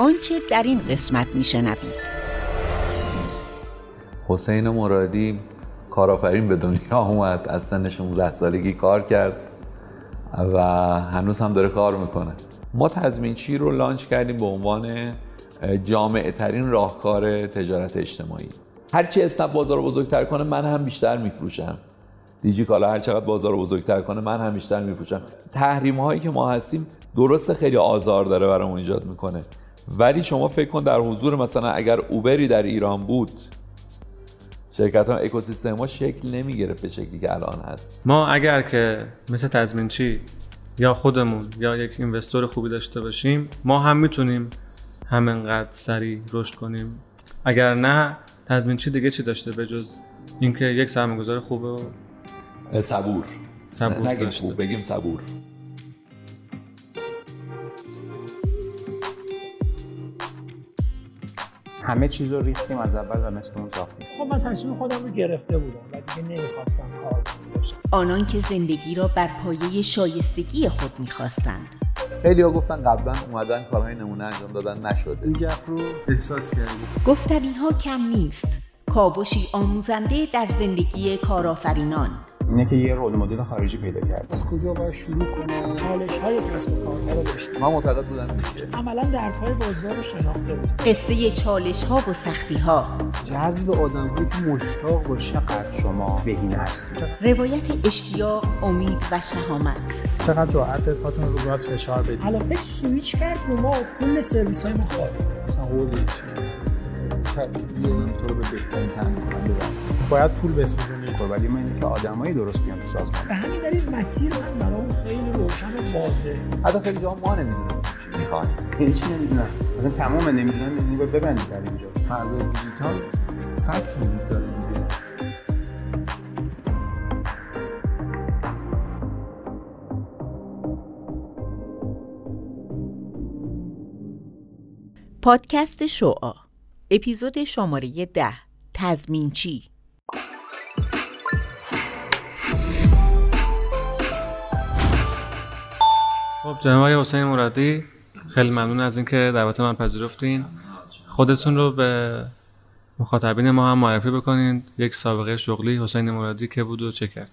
آنچه در این قسمت میشنوید. حسین مرادی کارآفرین به دنیا اومد از سن 16 سالگی کار کرد و هنوز هم داره کار می‌کنه. ما تضمینچی رو لانچ کردیم به عنوان جامعه ترین راهکار تجارت اجتماعی؟ هرچی اسنپ بازار رو بزرگتر کنه من هم بیشتر میفروشم. دیجی کالا هر چقدر بازار رو بزرگتر کنه من هم بیشتر میفروشم. تحریم هایی که ما هستیم درست خیلی آزار داره برامون ایجاد می‌کنه. ولی شما فکر کن در حضور مثلا اگر اوبری در ایران بود شرکت ها اکوسیستم ها شکل نمی‌گیره به شکلی که الان هست. ما اگر که مثل تضمینچی یا خودمون یا یک اینوستور خوبی داشته باشیم ما هم می‌تونیم همینقدر سریع رشد کنیم. اگر نه تضمینچی دیگه چی داشته به جز اینکه یک سرمایه‌گذار خوبه و صبور. صبور نگیم داشته. خوب بگیم صبور. همه چیز رو ریختیم از اول و مثل اون ساختیم. خب من تصمیم خودم رو گرفته بودم و دیگه نمی‌خواستم کار باشم آنان که زندگی را بر پایه شایستگی خود می‌خواستند. خیلی ها گفتن قبلا اومدن کارهای نمونه انجام دادن نشده. این گپ رو احساس کردیم گفتنی ها کم نیست. کاوشی آموزنده در زندگی کارآفرینان. اینه که یه رول مدل خارجی پیدا کرد از کجا باید شروع کنم چالش های کسب و کارها رو داشتم من معتقد بودم میشه عملا دردهای بازار رو شناخته بودم قصه چالش ها و سختی ها جذب آدم هایی که مشتاق باشه. چقدر شما بهینه هستید روایت اشتیاق امید و شهامت. چقدر جرأت پاتون رو از فشار بدید. علاقه سویچ کرد رو ما و کل سرویس های ما خارج. مثلا قول می‌دونم تو رو به بهترین تن کننده برسیم باید پول بسوزونید خب ولی ما اینه که آدمایی درست بیان تو سازمان. به همین دلیل مسیر من برام خیلی روشن و واضح حتی خیلی جا ما نمی‌دونستیم چی می‌خوایم. این چی نمی‌دونم. مثلا تمام نمی‌دونم می‌دونی باید ببندید در اینجا. فضای دیجیتال فکت وجود داره دیگه. پادکست شعا اپیزود شماره ده. تزمینچی خب جناب آقای حسین مرادی خیلی ممنون از اینکه دعوت من پذیرفتین. خودتون رو به مخاطبین ما هم معرفی بکنین. یک سابقه شغلی حسین مرادی که بود و چه کرد؟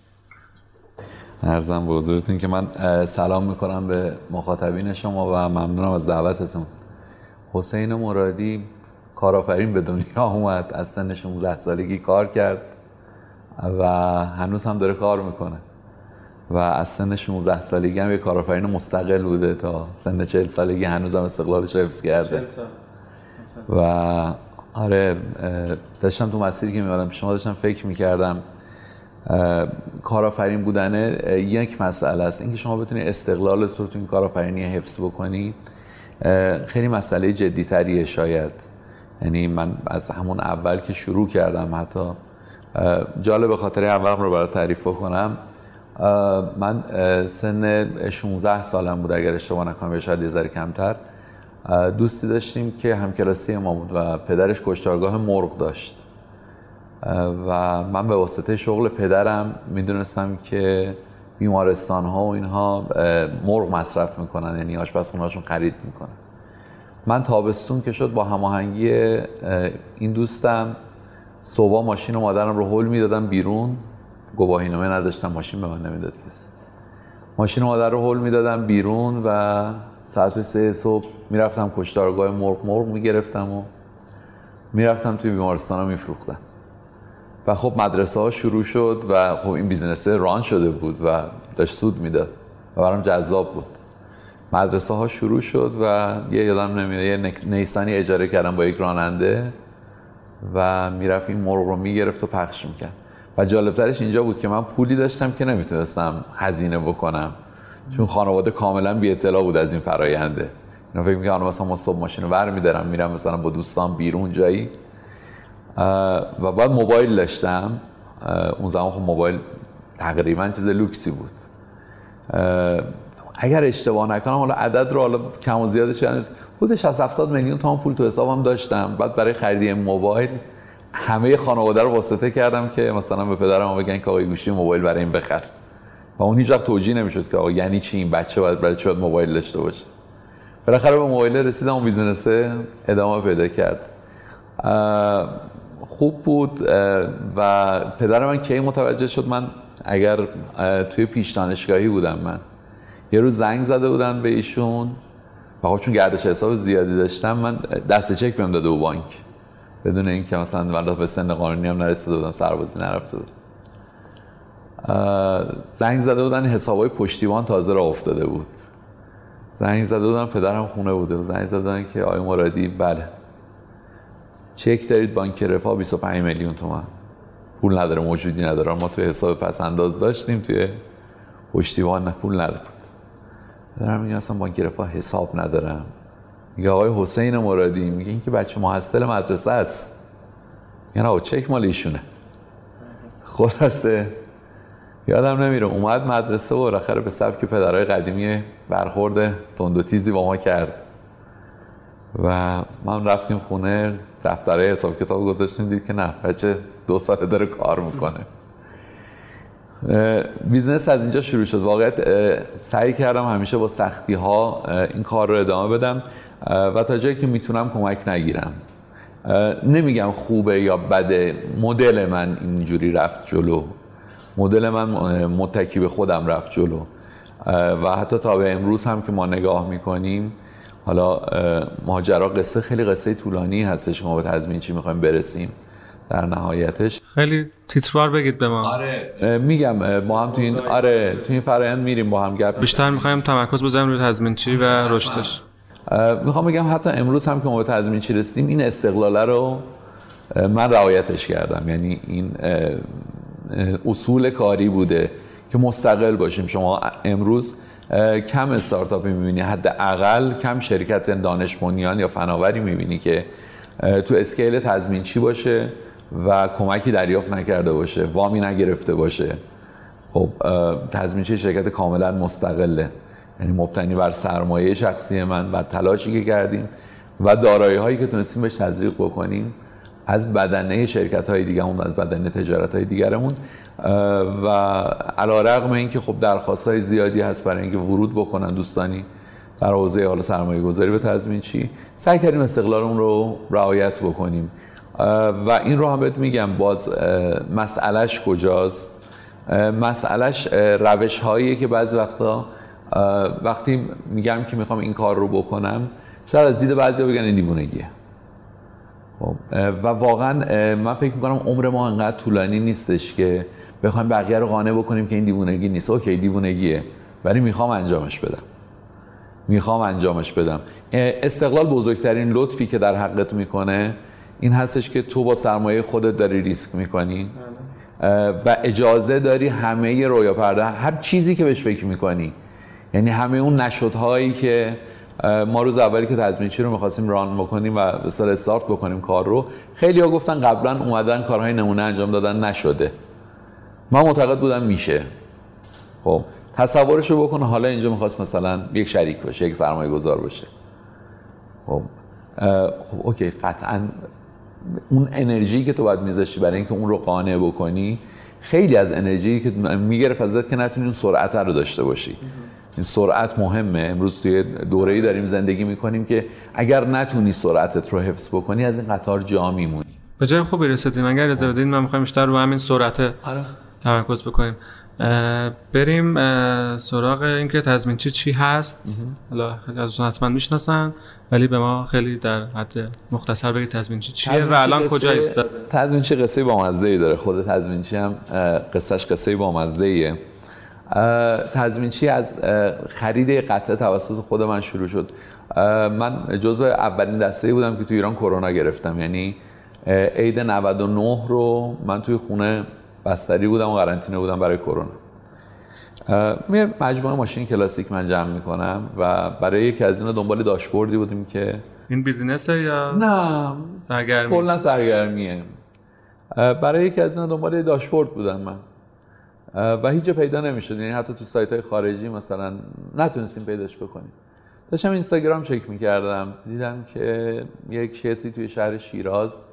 ارزم به حضورتون که من سلام می‌کنم به مخاطبین شما و ممنونم از دعوتتون. حسین مرادی کارآفرین به دنیا اومد از سن 16 سالگی کار کرد و هنوز هم داره کار می‌کنه. و از سن 16 سالگی هم یه کارآفرین مستقل بوده تا سن 40 سالگی هنوز هم استقلالش حفظ کرده. و آره داشتم تو مسیری که میمادم شما داشتم فکر می‌کردم کارآفرین بودن یک مسئله است. اینکه شما بتونی استقلالت رو تو این کارآفرینی حفظ بکنی خیلی مسئله جدیتریه شاید. یعنی من از همون اول که شروع کردم حتی جالب خاطر اولم رو برای تعریف بکنم. من سن 16 سالم بود اگر اشتباه نکنم یا شاید یه ذره کمتر. دوستی داشتیم که همکلاسی ما بود و پدرش کشتارگاه مرغ داشت. و من به واسطه شغل پدرم می‌دونستم که بیمارستان ها و اینها مرغ مصرف می‌کنن یعنی آشپزخونه‌هاشون خرید می‌کنن. من تابستون که شد با هماهنگی اه، این دوستم صبح ماشین و مادرم رو هول می‌دادم بیرون. گواهی نامه نداشتم ماشین به من نمی‌داد کسی. ماشین مادر رو هول می‌دادم بیرون و ساعت سه صبح می‌رفتم کشتارگاه مرغ مرغ می‌گرفتم و می‌رفتم توی بیمارستان رو میفروختم. و خب مدرسه ها شروع شد و خب این business run شده بود و داشت سود می‌داد و برام جذاب بود. مدرسه ها شروع شد و یه یادم نمیاد یه نیسانی اجاره کردم با یک راننده و می‌رفت این مرغ رو می‌گرفت و پخش می‌کرد. و جالبترش اینجا بود که من پولی داشتم که نمی‌تونستم هزینه بکنم. چون خانواده کاملا بی اطلاع بود از این فراینده اینا فکر می‌کنم مثلا ما صبح ماشین رو ور میدارم میرم مثلا با دوستان بیرون جایی. و بعد موبایل داشتم. اون زمان خب موبایل تقریبا چیز لوکسی بود. اگر اشتباه نکنم حالا عدد رو حالا کم و زیادش یعنی حدود 60 70 میلیون تومان پول تو حسابم داشتم. بعد برای خرید موبایل همه خانواده رو واسطه کردم که مثلا به پدرم بگن که آقای گوشی موبایل برای این بخر. و اون هیچ وقت توجیه نمی‌شد که آقا یعنی چی این بچه باید برای چی باید موبایل داشته باشه. بالاخره به موبایل رسیدم و business ادامه پیدا کرد. خوب بود و پدر من کی متوجه شد؟ من اگر توی پیش دانشگاهی بودم من. یه روز زنگ زده بودن به ایشون. و خب چون گردش حساب زیادی داشتم من دست چک بهم داده و بانک. بدون اینکه مثلا من به سن قانونی هم نرسیده بودم سربازی نرفته بود. اه، زنگ زده بودن حسابای پشتیبان تازه را افتاده بود. زنگ زده بودن پدرم خونه بوده زنگ زده بودن که آقای مرادی بله. چک دارید بانک رفاه 25 میلیون تومن پول نداره موجودی نداره. ما توی حساب پس انداز داشتیم توی پشتیبان پول نداره. پدرم میگه اصلا بانک رفاه حساب ندارم. میگه آقای حسین مرادی میگه این که بچه محصل مدرسه است. میگن آقا چک مال ایشونه؟ خلاصه یادم نمیره اومد مدرسه و بالاخره به سبک پدرهای قدیمی برخورد تند و تیزی با ما کرد. و من رفتیم خونه دفتره حساب کتاب گذاشتیم دید که نه بچه دو ساله داره کار می‌کنه. business از اینجا شروع شد. واقعیت اه، سعی کردم همیشه با سختی ها این کار رو ادامه بدم و تا جایی که می‌تونم کمک نگیرم. نمیگم خوبه یا بده. مدل من اینجوری رفت جلو. مدل من متکی به خودم رفت جلو. و حتی تا به امروز هم که ما نگاه می‌کنیم حالا ماجرا قصه خیلی قصه طولانی هستش ما به تضمین چی می‌خوایم برسیم. در نهایتش. خیلی تیتروار بگید به ما. اه، میگم ما هم تو این آره تو این فرآیند میریم با هم گپ بیشتر می‌خوایم تمرکز بذاریم روی تضمین چی و رشدش. اه، می‌خوام بگم حتی امروز هم که ما به تضمین چی رسیدیم این استقلاله رو من رعایتش کردم. یعنی این اصول کاری بوده که مستقل باشیم. شما امروز کم استارتاپی می‌بینی حداقل کم شرکت دانش بنیان یا فناوری می‌بینی که تو اسکیل تضمین چی باشه. و کمکی دریافت نکرده باشه وامی نگرفته باشه. خب اه، تضمینچه شرکت کاملا مستقله. یعنی مبتنی بر سرمایه شخصی من و تلاشی که کردیم و دارایی هایی که تونستیم بهش تزریق بکنیم از بدنه شرکت های دیگرمون از بدنه تجارت های دیگرمون و علا رقم این که خب درخواست های زیادی هست برای اینکه ورود بکنن دوستانی در حوزه حالا سرمایه گذاری به تضمین چی سعی کردیم استقلالمون رو رعایت بکنیم. و این رو هم بهت میگم باز مسئلهش کجاست؟ مسئلهش روش هایی که بعضی وقتا وقتی میگم که می‌خوام این کار رو بکنم شاید از دید بعضی بگن این دیوونگیه. خب و واقعا من فکر می‌کنم عمر ما انقدر طولانی نیستش که بخوایم بقیه رو قانع بکنیم که این دیوونگی نیست. اوکی دیوونگیه ولی می‌خوام انجامش بدم. می‌خوام انجامش بدم. استقلال بزرگترین لطفی که در حقت می‌کنه این هستش که تو با سرمایه خودت داری ریسک می‌کنی. و اجازه داری همه رویا پرده هر چیزی که بهش فکر می‌کنی. یعنی همه اون نشدهایی که ما روز اولی که تضمینچی رو می‌خواستیم ران بکنیم و اصطلاح استارت بکنیم کار رو خیلی ها گفتن قبلا اومدن کارهای نمونه انجام دادن نشده. من معتقد بودم میشه. خب تصورش رو بکنه حالا اینجا می‌خواست مثلا یک شریک باشه یک سرمایه گذار باشه. خب خب اوکی قطعا اون انرژی که تو باید میذاشتی برای اینکه اون رو قانع بکنی خیلی از انرژی که می‌گرفت ازت که نتونی اون سرعت رو داشته باشی. این سرعت مهمه. امروز توی دوره‌ای داریم زندگی می‌کنیم که اگر نتونی سرعتت رو حفظ بکنی از این قطار جا میمونی. به جای خوبی رسیدیم اگر اجازه بدین من می‌خوایم بیشتر رو همین سرعت تمرکز بکنیم. بریم سراغ اینکه تضمین چی چی هست. حالا از حتما می‌شناسن ولی به ما خیلی در حد مختصر بگید تضمین چی چیه و الان کجا ایستاده؟ تضمین چی قصه با مزه داره؟ خود تضمین چی هم قصهش قصه با مزه ایه تضمین چی از خرید قطعه توسط خود من شروع شد. من جزو اولین دسته بودم که تو ایران کرونا گرفتم. یعنی عید 99 رو من توی خونه بستری بودم و قرنطینه بودم برای کرونا. یه مجموعه ماشین کلاسیک من جمع می‌کنم و برای یکی از اینا دنبال داشبوردی بودیم که این بیزینسه یا نه سرگرمی؟ کلا سرگرمیه. برای یکی از اینا دنبال داشبورد بودم من. و هیچ پیدا نمی‌شد یعنی حتی تو سایت های خارجی مثلا نتونستیم پیداش بکنیم. داشتم اینستاگرام چک می‌کردم دیدم که یک کسی توی شهر شیراز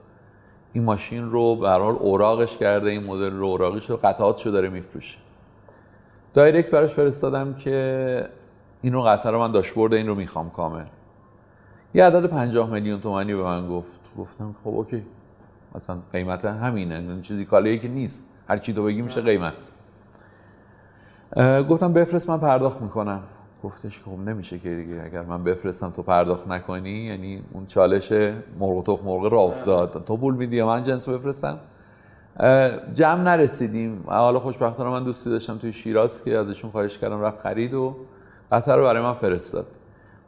این ماشین رو به حال اوراقش کرده این مدل رو اوراقش رو قطعاتشو داره میفروشه. دایرکت براش فرستادم که این رو قطعه رو من داشبورد این رو می‌خوام کامل. یه عدد 50 میلیون تومانی به من گفت. گفتم خب اوکی. مثلا قیمت همینه این چیزی کالایی که نیست. هر چی تو بگی میشه قیمت. گفتم بفرست من پرداخت می‌کنم. گفتش که خب نمیشه که دیگه اگر من بفرستم تو پرداخت نکنی یعنی اون چالش مرغ و تخم مرغ راه افتاد. تو پول میدی یا من جنس بفرستم؟ جمع نرسیدیم. حالا خوشبختانه من دوستی داشتم توی شیراز که ازشون خواهش کردم رفت خرید و قطر رو برای من فرستاد.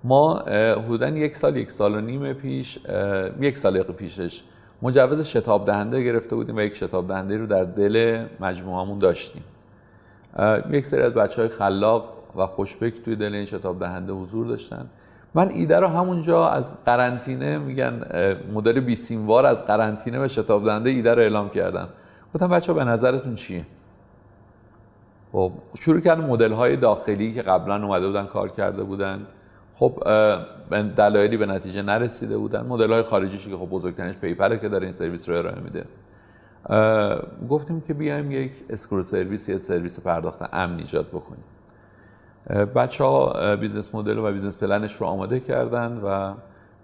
ما حدودا یک سال یک سال و نیم پیش یک سال پیشش مجوز شتاب دهنده گرفته بودیم و یک شتاب دهنده رو در دل مجموعهمون داشتیم. یک سری از بچه های خلاق و خوشبک توی دل این شتاب دهنده حضور داشتن. من ایده رو همونجا از قرنطینه میگن مدل بیسیموار از قرنطینه به شتاب دهنده ایده رو اعلام کردم. گفتم بچه به نظرتون چیه؟ خب شروع کردم مدل های داخلی که قبلا اومده بودن کار کرده بودن. خب دلایلی به نتیجه نرسیده بودن. مدل های خارجیشی که خب بزرگترینش PayPal ه که داره این سرویس رو ارائه میده. گفتیم که بیایم یک escrow service یا سرویس پرداخت امن ایجاد بکنیم. بچه ها business model و business plan ش رو آماده کردن و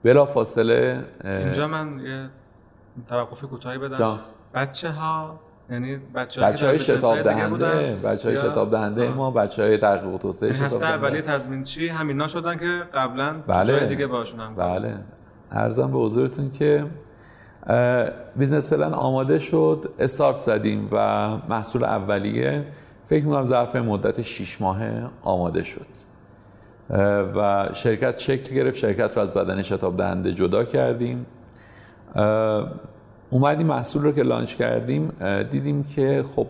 بلا فاصله اینجا من یه توقف کوتاهی بدم جان. بچه ها یعنی بچه بچه های شتاب دهنده بچه های شتاب دهنده ما بچه های تحقیق و توسعه شتاب هسته دهنده. اولیه تضمینچی همینا شدن که قبلا بله. جای دیگه باشون هم بله عرضم به حضورتون که business plan آماده شد استارت زدیم و محصول اولیه فکر می‌کنم ظرف مدت 6 ماهه آماده شد. و شرکت شکل گرفت شرکت رو از بدن شتاب دهنده جدا کردیم. اومدیم محصول رو که لانچ کردیم دیدیم که خب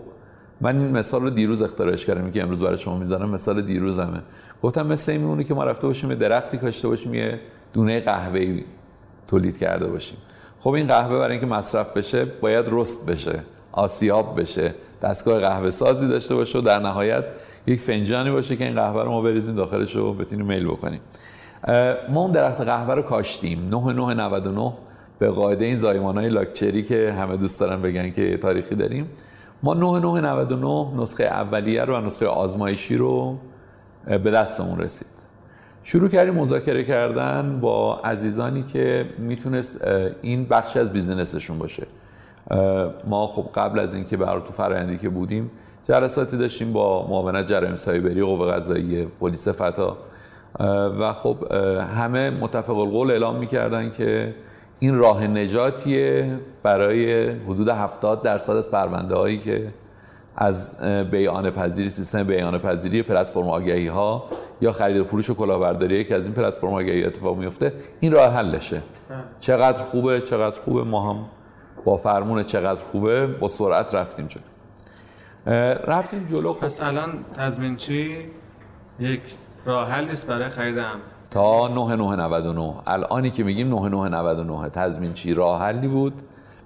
من این مثال رو دیروز اختراعش کردم که امروز برای شما می‌ذارم مثال دیروزمه. گفتم مثل این میمونه که ما رفته باشیم درختی کاشته باشیم یه دونه قهوه‌ای تولید کرده باشیم. خب این قهوه برای اینکه مصرف بشه باید رست بشه آسیاب بشه. دستگاه قهوه سازی داشته باشه و در نهایت یک فنجانی باشه که این قهوه رو ما بریزیم داخلش رو بتونیم میل بکنیم. ما اون درخت قهوه رو کاشتیم. 9999 به قاعده این زایمان های لاکچری که همه دوست دارن بگن که تاریخی داریم. ما 9999 نسخه اولیه رو و نسخه آزمایشی رو به دستمون رسید. شروع کردیم مذاکره کردن با عزیزانی که می‌تونست این بخشی از بیزینسشون باشه. ما خب قبل از اینکه برای تو فرآیندی که بودیم جلساتی داشتیم با معاونت جرایم سایبری قوه قضاییه پلیس فتا. و خب همه متفق القول اعلام می‌کردن که این راه نجاتیه برای حدود 70 درصد از پرونده هایی که از بیان پذیری سیستم بیان پذیری پلتفرم آگهی ها یا خرید و فروش و کلاهبرداری که از این پلتفرم آگهی اتفاق میفته این راه حلشه. چقدر خوبه چقدر خوبه ما هم با فرمون چقدر خوبه با سرعت رفتیم جلو. رفتیم جلو. پس الان تضمینچی یک راه حل نیست برای خرید امن. تا 9999 الانی که میگیم 9999 تضمین چی؟ راه حلی بود.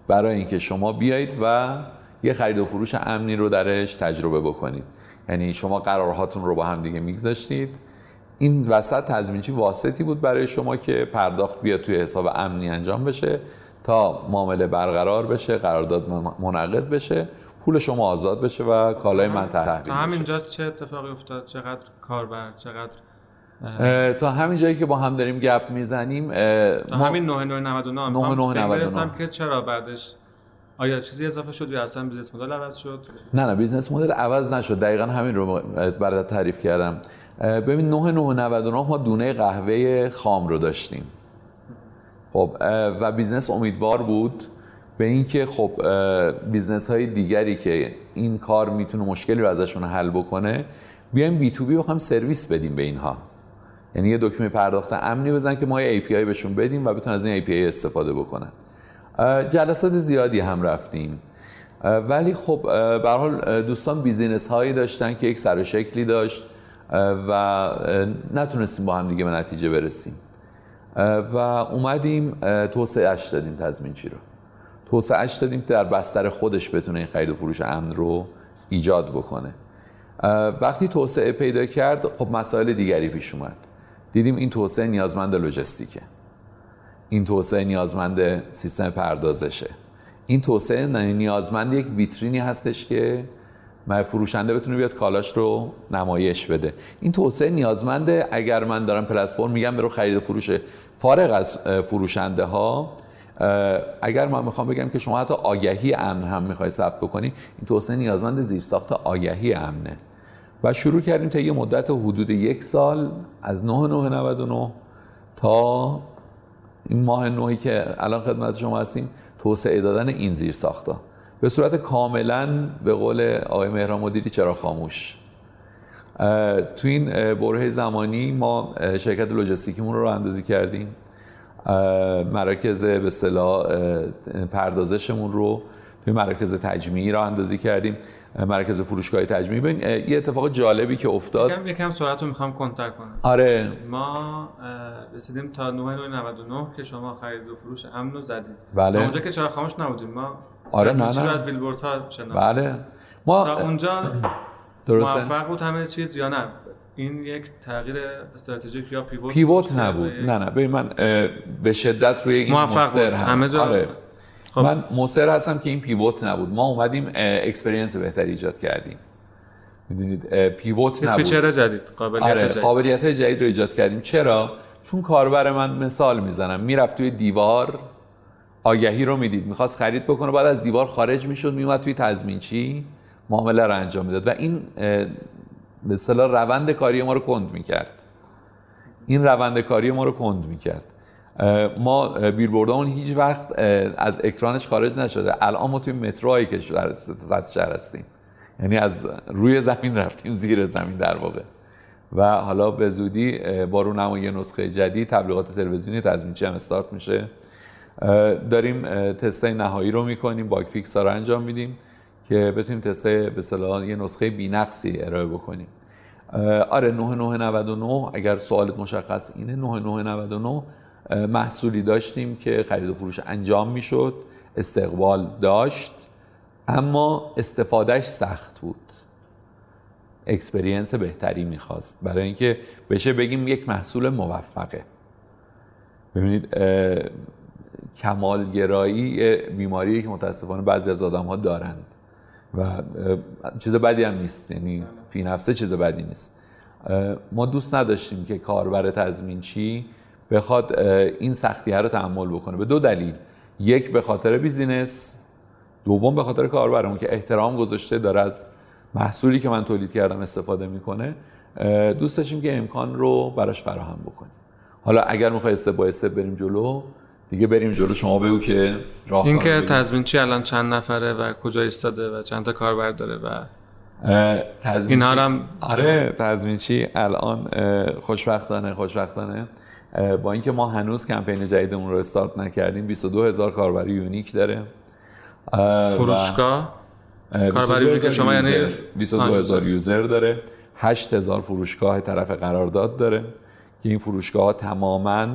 برای اینکه شما بیایید و یه خرید و فروش امنی رو درش تجربه بکنید. یعنی شما قرارهاتون رو با هم دیگه میگذاشتید. این وسط تضمینچی واسطی بود برای شما که پرداخت بیاد توی حساب امنی انجام بشه. تا معامله برقرار بشه قرارداد منعقد بشه پول شما آزاد بشه و کالای من تحویل تا بشه. همینجا چه اتفاقی افتاد؟ چقدر کاربر؟ چقدر تا همین جایی که با هم داریم گپ می‌زنیم تا همین 9999 می‌خوام 9999 برسم که چرا بعدش؟ آیا چیزی اضافه شد یا اصلا business model عوض شد؟ نه نه business model عوض نشد. دقیقا همین رو برات تعریف کردم. ببین 9999 ما دونه قهوه خام رو داشتیم. خب و business امیدوار بود به اینکه خب business های دیگری که این کار می‌تونه مشکلی رو ازشون حل بکنه بیایم B2B بخوام سرویس بدیم به اینها. یعنی یه دکمه پرداخت امنی بزن که ما یه API بهشون بدیم و بتونن از این API استفاده بکنن. جلسات زیادی هم رفتیم. ولی خب به حال دوستان بیزینس هایی داشتن که یک سر شکلی داشت و نتونستیم با هم دیگه به نتیجه برسیم. و اومدیم توسعهش دادیم تضمینچی رو. توسعهش دادیم در بستر خودش بتونه این خرید و فروش امن رو ایجاد بکنه. وقتی توسعه پیدا کرد خب مسائل دیگری پیش اومد. دیدیم این توسعه نیازمند لوجستیکه. این توسعه نیازمند سیستم پردازشه. این توسعه نیازمند یک ویترینی هستش که من فروشنده بتونه بیاد کالاش رو نمایش بده. این توسعه نیازمنده اگر من دارم پلتفرم میگم برو خرید و فروش فارغ از فروشنده ها اگر من می‌خوام بگم که شما حتی آگهی امن هم می‌خوای ثبت بکنی این توسعه نیازمند زیرساخت آگهی امنه. و شروع کردیم تا یه مدت حدود یک سال از 9 9 99 تا این ماه نوعی که الان خدمت شما هستیم توسعه دادن این زیر ساختا به صورت کاملا به قول آقای مهران مدیری چرا خاموش؟ تو این بره زمانی ما شرکت لوجستیکیمون رو راه اندازی کردیم. مراکز به اصطلاح پردازشمون رو توی مراکز تجمیعی راه اندازی کردیم. اه، مراکز فروشگاه تجمیعی. ببین یه اتفاق جالبی که افتاد. یکم یکم سرعت رو می‌خوام کمتر کنم. آره. ما رسیدیم تا 9999 که شما خرید و فروش امن رو زدید بله. تا اونجا که چرا خاموش نبودیم. ما آره، نه، رو نه. از بیلبوردها شناختیم. بله. ما تا اونجا درسته؟ موفق بود همه چیز یا نه؟ این یک تغییر استراتژیک یا pivot pivot بود؟ نبود. نه نه. ببین من به شدت روی این موفق بود. هم. همه جا- آره. خب. من مصر هستم که این pivot نبود. ما اومدیم experience بهتری ایجاد کردیم. می‌دونید؟ pivot نبود. feature جدید قابلیت آره جدید. قابلیت جدید رو ایجاد کردیم. چرا؟ چون کاربر من مثال می‌زنم. می‌رفت توی دیوار آگهی رو می‌دید. می‌خواست خرید بکنه. بعد از دیوار خارج می‌شد میومد توی تضمینچی معامله رو انجام می‌داد و این به اصطلاح روند کاری ما رو کند می‌کرد. این روند کاری ما رو کند می‌کرد. ما بیلبوردامون هیچ وقت از اکرانش خارج نشده. الان ما توی متروهای کشور سطح شهر هستیم. یعنی از روی زمین رفتیم زیر زمین در واقع. و حالا به زودی با رونمایی نسخه جدید تبلیغات تلویزیونی تضمینچی هم استارت میشه. داریم تستای نهایی رو می‌کنیم باگ فیکس رو انجام میدیم. که بتونیم تستای به اصطلاح یه نسخه بی‌نقصی ارائه بکنیم. آره 9999 اگر سوالت مشخص اینه 9999 اه، محصولی داشتیم که خرید و فروش انجام می‌شد استقبال داشت اما استفادهش سخت بود. experience بهتری می‌خواست. برای اینکه بشه بگیم یک محصول موفقه. ببینید کمالگرایی یه بیماریه که متاسفانه بعضی از آدم ها دارند. و چیز بدی هم نیست. یعنی فی نفسه چیز بدی نیست. ما دوست نداشتیم که کاربر تضمینچی بخواد این سختی رو تحمل بکنه. به دو دلیل. یک به خاطر بیزینس دوم به خاطر کاربرمون که احترام گذاشته داره از محصولی که من تولید کردم استفاده می‌کنه. دوست داشتیم که امکان رو براش فراهم بکنیم. حالا اگر می‌خوای استپ بریم جلو دیگه بریم جلو شما بگو که راه این که تضمینچی الان چند نفره و کجا ایستاده و چند تا کاربر داره و اینا رو هم- آره تضمینچی الان اه، خوشبختانه خوشبختانه. با اینکه ما هنوز کمپین جدیدمون رو استارت نکردیم 22 هزار کاربر unique داره. فروشگاه؟ اه، کاربر 22 unique شما یعنی- user. 22 آه، هزار user. داره. 8 هزار فروشگاه طرف قرارداد داره. که این فروشگاه ها تماما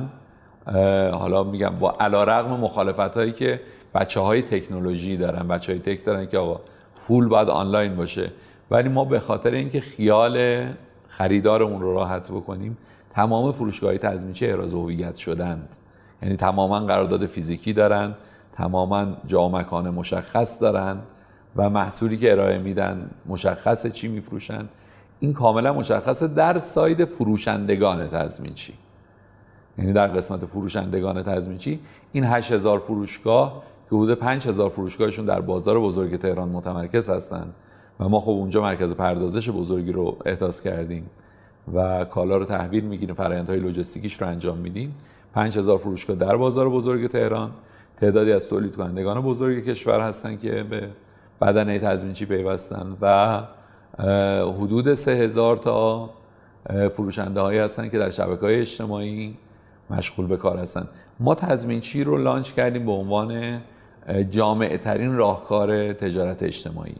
حالا میگم با علی رغم مخالفت هایی که بچه های تکنولوژی دارن بچه های tech دارن که آقا full باید آنلاین باشه. ولی ما به خاطر اینکه خیال خریدارمون رو راحت بکنیم تمام فروشگاه تضمینچی احراز هویت شدند. یعنی تماما قرارداد فیزیکی دارن تماما جا مکان مشخص دارن و محصولی که ارائه میدن مشخصه چی میفروشن. این کاملا مشخصه در ساید فروشندگان تضمینچی. یعنی در قسمت فروشندگان تضمینچی این 8000 فروشگاه که حدود 5000 فروشگاهشون در بازار بزرگ تهران متمرکز هستند و ما خب اونجا مرکز پردازش بزرگی رو احداث کردیم و کالا رو تحویل می‌گیریم فرآیندهای لوجستیکیش رو انجام میدیم. 5000 فروشگاه در بازار بزرگ تهران. تعدادی از تولید کنندگان بزرگ کشور هستن که به بدنه تضمینچی پیوستن و حدود 3000 تا فروشنده هایی هستن که در شبکه های اجتماعی مشغول به کار هستن. ما تضمینچی رو لانچ کردیم به عنوان اه، جامع ترین راهکار تجارت اجتماعی؟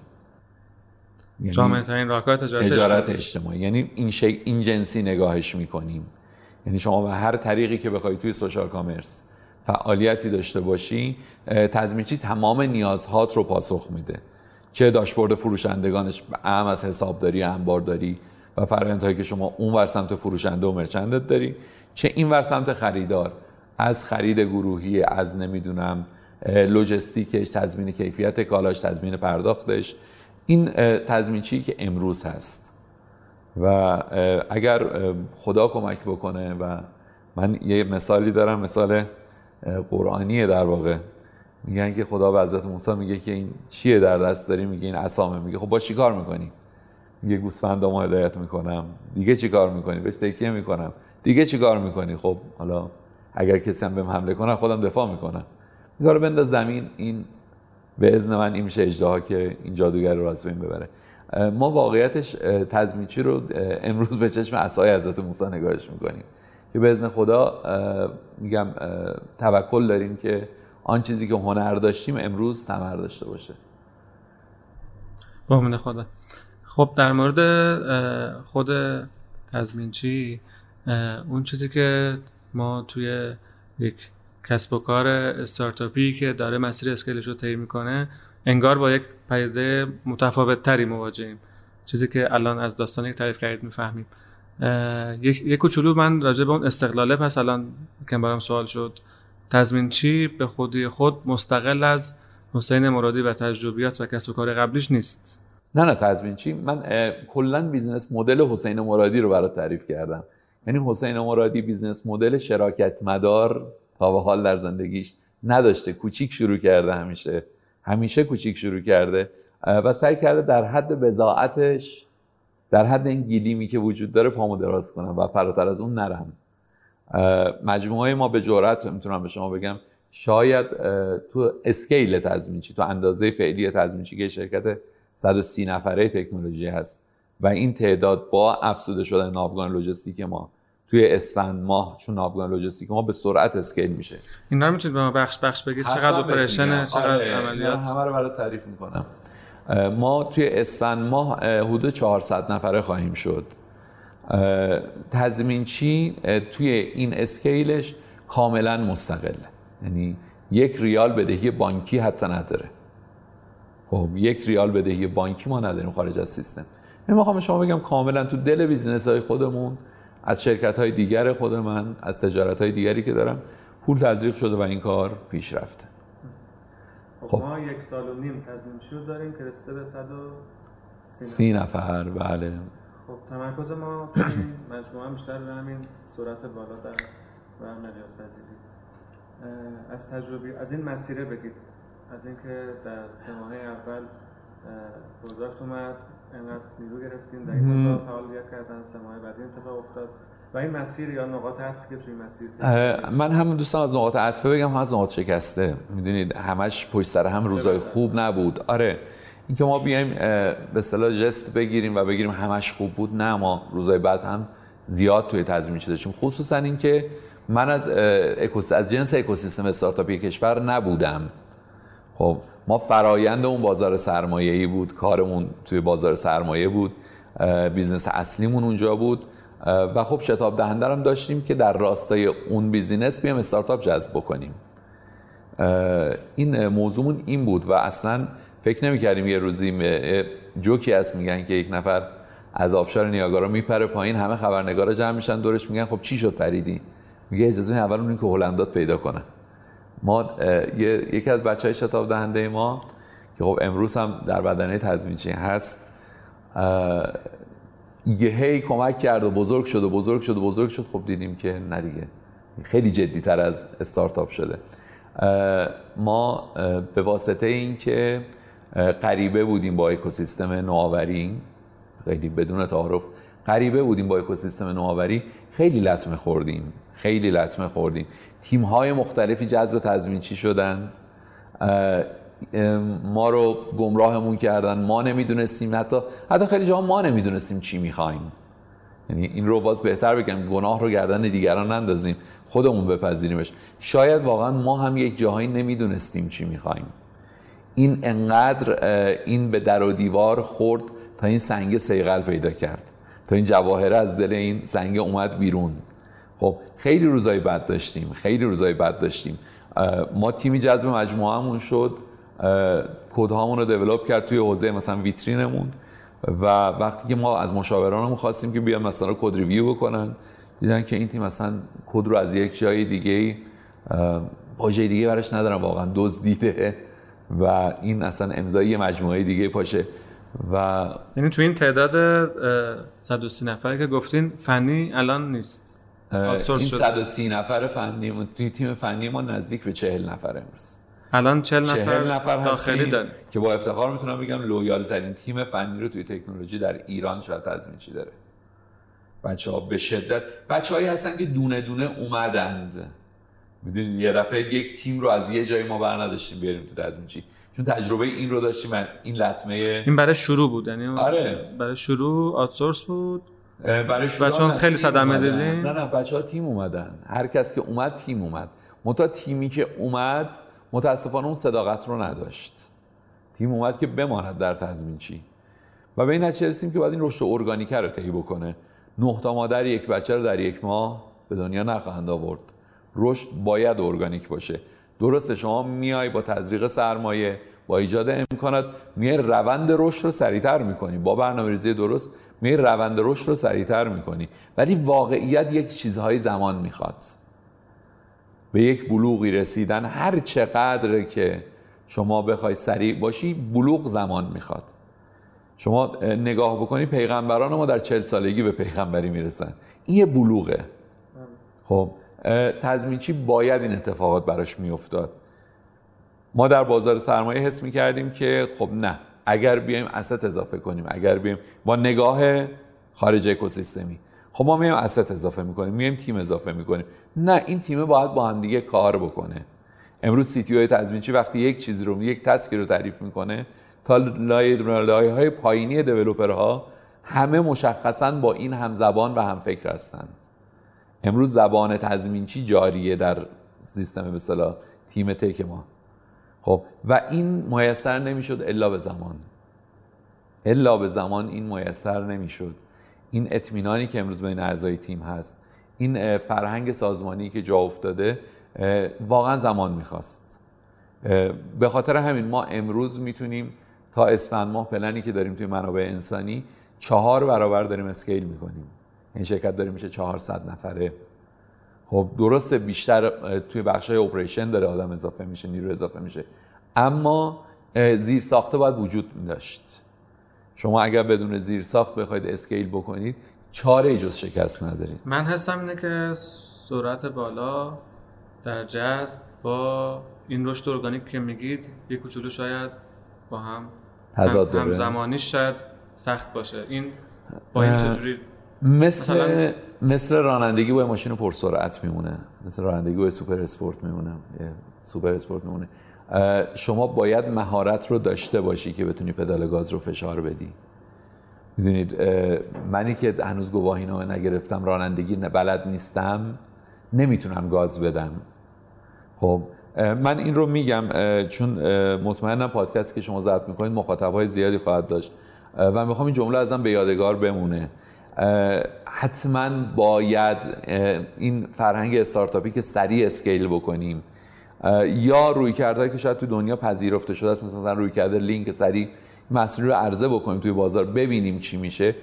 یعنی جامعه ترین راهکار تجارت تجارت اجتماعی. اجتماعی یعنی این شی... این جنسی نگاهش می‌کنیم. یعنی شما به هر طریقی که بخوای توی سوشال کامرس فعالیتی داشته باشی تضمینچی تمام نیازهات رو پاسخ میده. چه داشبورد فروشندگانش اهم از حسابداری انبارداری و فرآیندهایی که شما اون ور سمت فروشنده و مرچندت داری. چه این ور سمت خریدار از خرید گروهی از نمی‌دونم لوجستیکش تضمین کیفیت کالاش تضمین پرداختش. این اه، تضمینچی که امروز هست. و اگر خدا کمک بکنه و من یه مثالی دارم مثال قرآنیه در واقع. میگن که خدا به حضرت موسی میگه که این چیه در دست داری؟ میگه این عصامه میگه خب با چی کار می‌کنی؟ میگه گوسفندامو هدایت می‌کنم. دیگه چی کار می‌کنی؟ بهش تکیه می‌کنم. دیگه چی کار می‌کنی؟ خب حالا اگر کسی هم بهم حمله کنه خودم دفاع می‌کنم. میگه رو بنداز زمین این به اذن من این میشه اجدها که این جادوگر رو از بین ببره. ما واقعیتش تزمیچی رو امروز به چشم عصای حضرت موسی نگاهش می‌کنیم. که به اذن خدا میگم توکل داریم که آن چیزی که هنر داشتیم امروز ثمر داشته باشه. با خدا. خب در مورد خود تزمینچی اون چیزی که ما توی یک کسب و کار استارتاپی که داره مسیر اسکیلش رو طی می‌کنه انگار با یک پیده متفاوت تری مواجهیم. چیزی که الان از داستانی که تعریف کردید می‌فهمیم. یک یک کوچولو من راجع به اون استقلاله پس الان که برام سوال شد. تضمین چی؟ به خودی خود مستقل از حسین مرادی و تجربیات و کسب و کار قبلیش نیست. نه نه تضمین چی؟ من کلا business model حسین مرادی رو برات تعریف کردم. یعنی حسین مرادی business model شراکت مدار تا به حال در زندگیش نداشته کوچیک شروع کرده همیشه. همیشه کوچیک شروع کرده. و سعی کرده در حد بضاعتش در حد این گلیمی که وجود داره پامو دراز کنم و فراتر از اون نرم. مجموعه ما به جرات می‌تونم به شما بگم شاید تو scale تضمینچی تو اندازه فعلی تضمینچی که شرکت 130 نفره تکنولوژی هست. و این تعداد با افزوده شدن ناوگان لوجستیک ما توی اسفند ماه چون ناوگان لوجستیک ما به سرعت scale میشه. اینا رو می‌تونید به ما بخش بخش بگید. چقدر operation چقدر آره، عملیات؟ همه رو برای تعریف می‌کنم. ما توی اسفند ماه حدود 400 نفره خواهیم شد. تضمینچی توی این scale ش کاملا مستقل یعنی یک ریال بدهی بانکی حتی نداره. خب یک ریال بدهی بانکی ما نداریم خارج از سیستم. من می‌خوام شما بگم کاملا تو دل business های خودمون از شرکت های دیگر خود من از تجارت های دیگری که دارم پول تزریق شده و این کار پیش رفته خب. ما یک سال و نیم تضمینچی رو داریم که رسیده به 130 سی نفر. بله. خب تمرکز ما این مجموعه بیشتر به همین سرعت بالا در و مقیاس پذیری از تجربه از این مسیره بگید. از اینکه در سه ماه اول product اومد. انقدر نیرو گرفتیم. در این فعالیت کردن سه ماه بعد این اتفاق افتاد. و این مسیر یا نقاط عطفی که توی مسیر من هم دوستان از نقاط عطفه بگم هم از نقاط شکستش. می‌دونید همش پشت سر هم روزای خوب نبود. آره اینکه ما بیایم به اصطلاح ژست بگیریم و بگیریم همش خوب بود نه ما روزای بد هم زیاد توی تضمینچی داشتیم خصوصا اینکه من از. از جنس اکوسیستم استارتاپی کشور نبودم. خب ما فرایند اون بازار سرمایه‌ای بود کارمون توی بازار سرمایه بود business اصلیمون اونجا بود و خب شتاب دهنده هم داشتیم که در راستای اون business بیام استارتاپ جذب بکنیم. این موضوعمون این بود و اصلا فکر نمی کردیم یه روزی جوکی هست میگن که یک نفر از آبشار نیاگارا میپره پایین همه خبرنگارا جمع میشن دورش میگن خب چی شد پریدی؟ میگه اجازه اول اون که هلندات پیدا کنه ما یکی از بچه های شتاب دهنده ما که خب امروز هم در بدنه تضمینچی هست یه هی کمک کرد و بزرگ شد و بزرگ شد و بزرگ شد. خب دیدیم که نه دیگه خیلی جدی تر از استارتاپ شده. ما به واسطه اینکه اه، غریبه بودیم با اکوسیستم نوآوری خیلی بدون تعارف غریبه بودیم با اکوسیستم نوآوری خیلی لطمه خوردیم خیلی لطمه خوردیم. تیم های مختلفی جذب تضمینچی شدن؟ ما رو گمراهمون کردن ما نمی‌دونستیم حتی حتی خیلی جاها ما نمی‌دونستیم چی می‌خوایم. یعنی این رو باز بهتر بگم گناه رو گردن دیگران نندازیم خودمون بپذیریمش. شاید واقعا ما هم یک جاهایی نمی‌دونستیم چی می‌خوایم. این انقدر این به در و دیوار خورد تا این سنگ سیغل پیدا کرد. تا این جواهره از دل این سنگ اومد بیرون. خب خیلی روزای بد داشتیم خیلی روزای بد داشتیم. ما تیمی جذب مجموعهمون شد. کدهامون رو دیولپ کرد توی حوزه مثلا ویترینمون و وقتی که ما از مشاورانمون خواستیم که بیان مثلا code review بکنن دیدن که این تیم مثلا کد رو از یک جای دیگه واژه دیگه براش ندارن واقعا دزدیده و این اصلا امضای مجموعه دیگه پاشه. و یعنی تو این تعداد اه، 130 نفری که گفتین فنی الان نیست. این شده. 130 نفر فنی ما- توی تیم فنی ما نزدیک به 40 نفر امروز. الان 40 نفر, 40 نفر داخلی داریم. که با افتخار می‌تونم بگم loyal ترین تیم فنی رو توی تکنولوژی در ایران شاید تضمینچی داره. بچه ها به شدت بچه هایی هستن که دونه دونه اومدند. می‌دونید یه دفعه یک تیم رو از یه جای ما بر نداشتیم بیاریم تو تضمینچی چون تجربه این رو داشتیم این لطمه این برای شروع بود یعنی آره. برای شروع آوتسورس بود. برای شروع نه، خیلی صدمه. دیدین؟ نه نه بچه ها تیم اومدن. هر کس که اومد تیم اومد. متا تیمی که اومد متاسفانه اون صداقت رو نداشت. تیم اومد که بماند در تضمینچی و به این نتیجه رسیدیم که باید این رشد ارگانیکه رو طی بکنه. نه تا مادر یک بچه رو در یک ماه به دنیا نخواهند آورد. رشد باید ارگانیک باشه. درسته شما میای با تزریق سرمایه با ایجاد امکانات میای روند رشد رو سریعتر می‌کنی. با برنامه ریزی درست میای روند رشد رو سریعتر می‌کنی. ولی واقعیت یک چیزهای زمان می‌خواد. به یک بلوغی رسیدن هر چقدر که شما بخوای سریع باشی بلوغ زمان می‌خواد. شما اه، نگاه بکنی پیغمبران ما در چل سالگی به پیغمبری می‌رسن. این یه بلوغه. خب؟ تضمینچی باید این اتفاقات براش میافتاد. ما در بازار سرمایه حس می‌کردیم که خب نه اگر بیایم اسست اضافه کنیم اگر بیایم با نگاه خارج اکوسیستمی. خب ما میایم اسست اضافه می‌کنیم میایم تیم اضافه می‌کنیم. نه این تیم باید با هم دیگه کار بکنه. امروز سی تی تضمینچی وقتی یک چیزی رو یک تسکی رو تعریف می‌کنه تا لایه های پایینی دیولپرها همه مشخصا با این هم زبان و هم فکر هستند امروز زبان تضمینچی جاریه در سیستم به تیم تک ما. خب و این میسر نمی‌شد الا به زمان. الا به زمان این میسر نمی‌شد. این اطمینانی که امروز بین اعضای تیم هست این فرهنگ سازمانی که جا افتاده واقعا زمان می‌خواست. به خاطر همین ما امروز می‌تونیم تا اسفند ماه پلنی که داریم توی منابع انسانی چهار برابر داریم اسکیل می‌کنیم. این شرکت داریم میشه 400 نفره. خب درسته بیشتر توی بخشای اپریشن داره آدم اضافه میشه نیرو اضافه میشه. اما زیر ساخته باید وجود داشت. شما اگر بدون زیر ساخت بخواید scale بکنید چاره جز شکست ندارید. من حسم اینه که سرعت بالا در جذب با این رشد ارگانیک که میگید یه کوچولو شاید با هم تضاد هم, داره. هم زمانیش شاید سخت باشه. این با این چجوری مثل مثلا- مثل رانندگی با ماشین پرسرعت میمونه. مثل رانندگی با super sport میمونه. super sport میمونه. شما باید مهارت رو داشته باشی که بتونی پدال گاز رو فشار بدی. می‌دونید منی که هنوز گواهی نامه نگرفتم رانندگی بلد نیستم نمی‌تونم گاز بدم. خب من این رو میگم چون مطمئنم پادکست که شما ضبط می‌کنید مخاطبهای زیادی خواهد داشت. و می‌خوام این جمله ازم به یادگار بمونه. حتما باید این فرهنگ استارتاپی که سریع اسکیل بکنیم. یا رویکردی که شاید تو دنیا پذیرفته شده است مثلا رویکرد lean که سریع محصولی رو عرضه بکنیم توی بازار ببینیم چی میشه.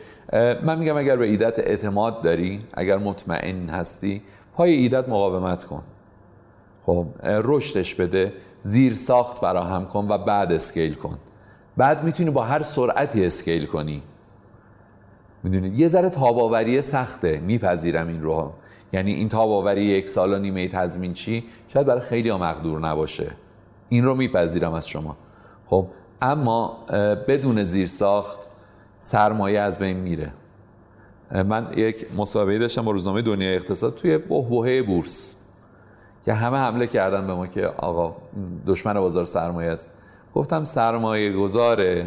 من میگم اگر به ایدت اعتماد داری اگر مطمئن هستی پای ایدت مقاومت کن. خب رشدش بده زیر ساخت فراهم کن و بعد scale کن. بعد می‌تونی با هر سرعتی scale کنی. می‌دونید یه ذره تاب‌آوری سخته میپذیرم این رو یعنی این تاباوری یک سال و نیمه تضمین چی؟ شاید برای خیلی ها مقدور نباشه. این رو میپذیرم از شما. خب اما بدون زیر ساخت سرمایه از بین میره. من یک مسابقه داشتم با روزنامه دنیای اقتصاد توی بحبوحه بورس که همه حمله کردن به ما که آقا دشمن بازار سرمایه است. گفتم سرمایه گذار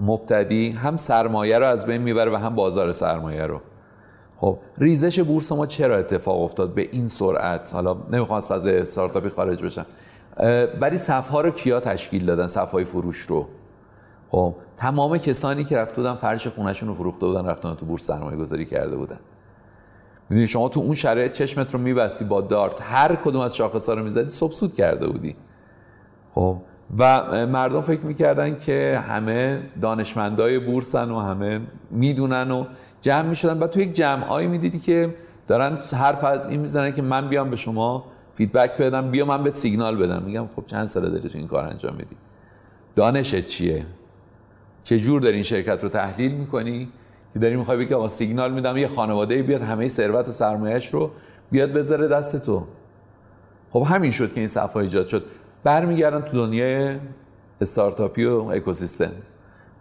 مبتدی هم سرمایه رو از بین می‌بره و هم بازار سرمایه رو. خب ریزش بورس ما چرا اتفاق افتاد به این سرعت؟ حالا نمی‌خوام از فاز استارتاپی خارج بشم. ولی صفها رو کیا تشکیل دادن؟ صفهای فروش رو. خب تمام کسانی که رفته بودن فرش خونهشون رو فروخته بودن رفتن تو بورس سرمایه گذاری کرده بودن. می‌دونی شما تو اون شرایط چشمت رو میبستی با دارت. هر کدوم از شاخص‌ها رو می‌زدی سبسود کرده بودی. خب و مردم فکر می‌کردن که همه دانشمندای بورسن و همه می‌دونن و جمع می‌شدن. و تو یک جمعایی می‌دیدی که دارن حرف از این می‌زنن که من بیام به شما فیدبک بدم بیا من بهت سیگنال بدم. میگم خب چند ساله داری تو این کار انجام میدی؟ دانشت چیه؟ چه جور داری این شرکت رو تحلیل می‌کنی که داری می‌خوای بگی آقا سیگنال میدم یه خانواده بیاد همه ثروت و سرمایهش رو بیاد بذاره دست تو؟ خب همین شد که این صفحه ایجاد شد. برمیگردن تو دنیای استارتاپی و اکوسیستم.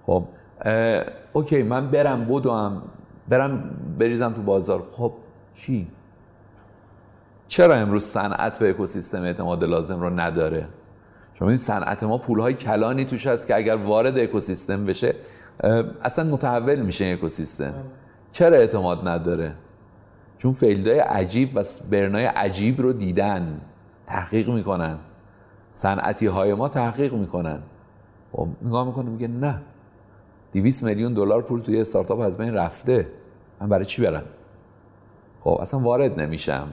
خب okay من برم بدوم برم بریزم تو بازار. خب چی؟ چرا امروز صنعت به اکوسیستم اعتماد لازم رو نداره؟ شما این صنعت ما پولهای کلانی توش هست که اگر وارد اکوسیستم بشه اصلا متحول میشه اکوسیستم. چرا اعتماد نداره؟ چون fail های عجیب و burn های عجیب رو دیدن تحقیق می‌کنن. صنعتی های ما تحقیق می‌کنن. خب نگاه می‌کنه میگه نه. 200 میلیون دلار پول توی استارتاپ از بین رفته. من برای چی برم؟ خب اصلا وارد نمیشم.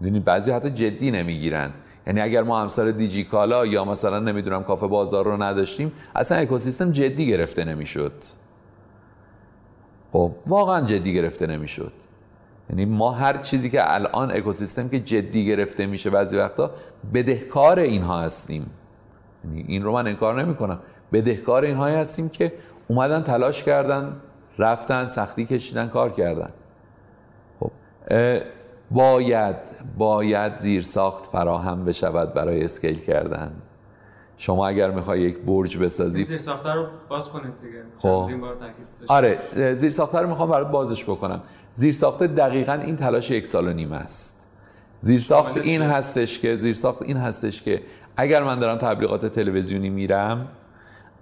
می‌دونید بعضی حتی جدی نمی‌گیرن. یعنی اگر ما امثال دیجیکالا یا مثلا نمی‌دونم کافه بازار رو نداشتیم اصلا اکوسیستم جدی گرفته نمی‌شد. خب واقعا جدی گرفته نمی‌شد. یعنی ما هر چیزی که الان اکوسیستم که جدی گرفته میشه بعضی وقتا بدهکار اینها هستیم. یعنی این رو من انکار نمی کنم بدهکار اینها هستیم که اومدن تلاش کردن رفتن سختی کشیدن کار کردن. خب باید باید زیر ساخت فراهم بشود برای اسکیل کردن. شما اگر می‌خوای یک برج بسازی زیر ساختار رو باز کنید دیگه. خب. آره زیر ساخته رو می‌خوام برات بازش بکنم. زیر ساخته دقیقا این تلاش یک سال و نیم است. زیر ساخت شامل این؟ هستش که زیر ساخت این هستش که اگر من دارم تبلیغات تلویزیونی میرم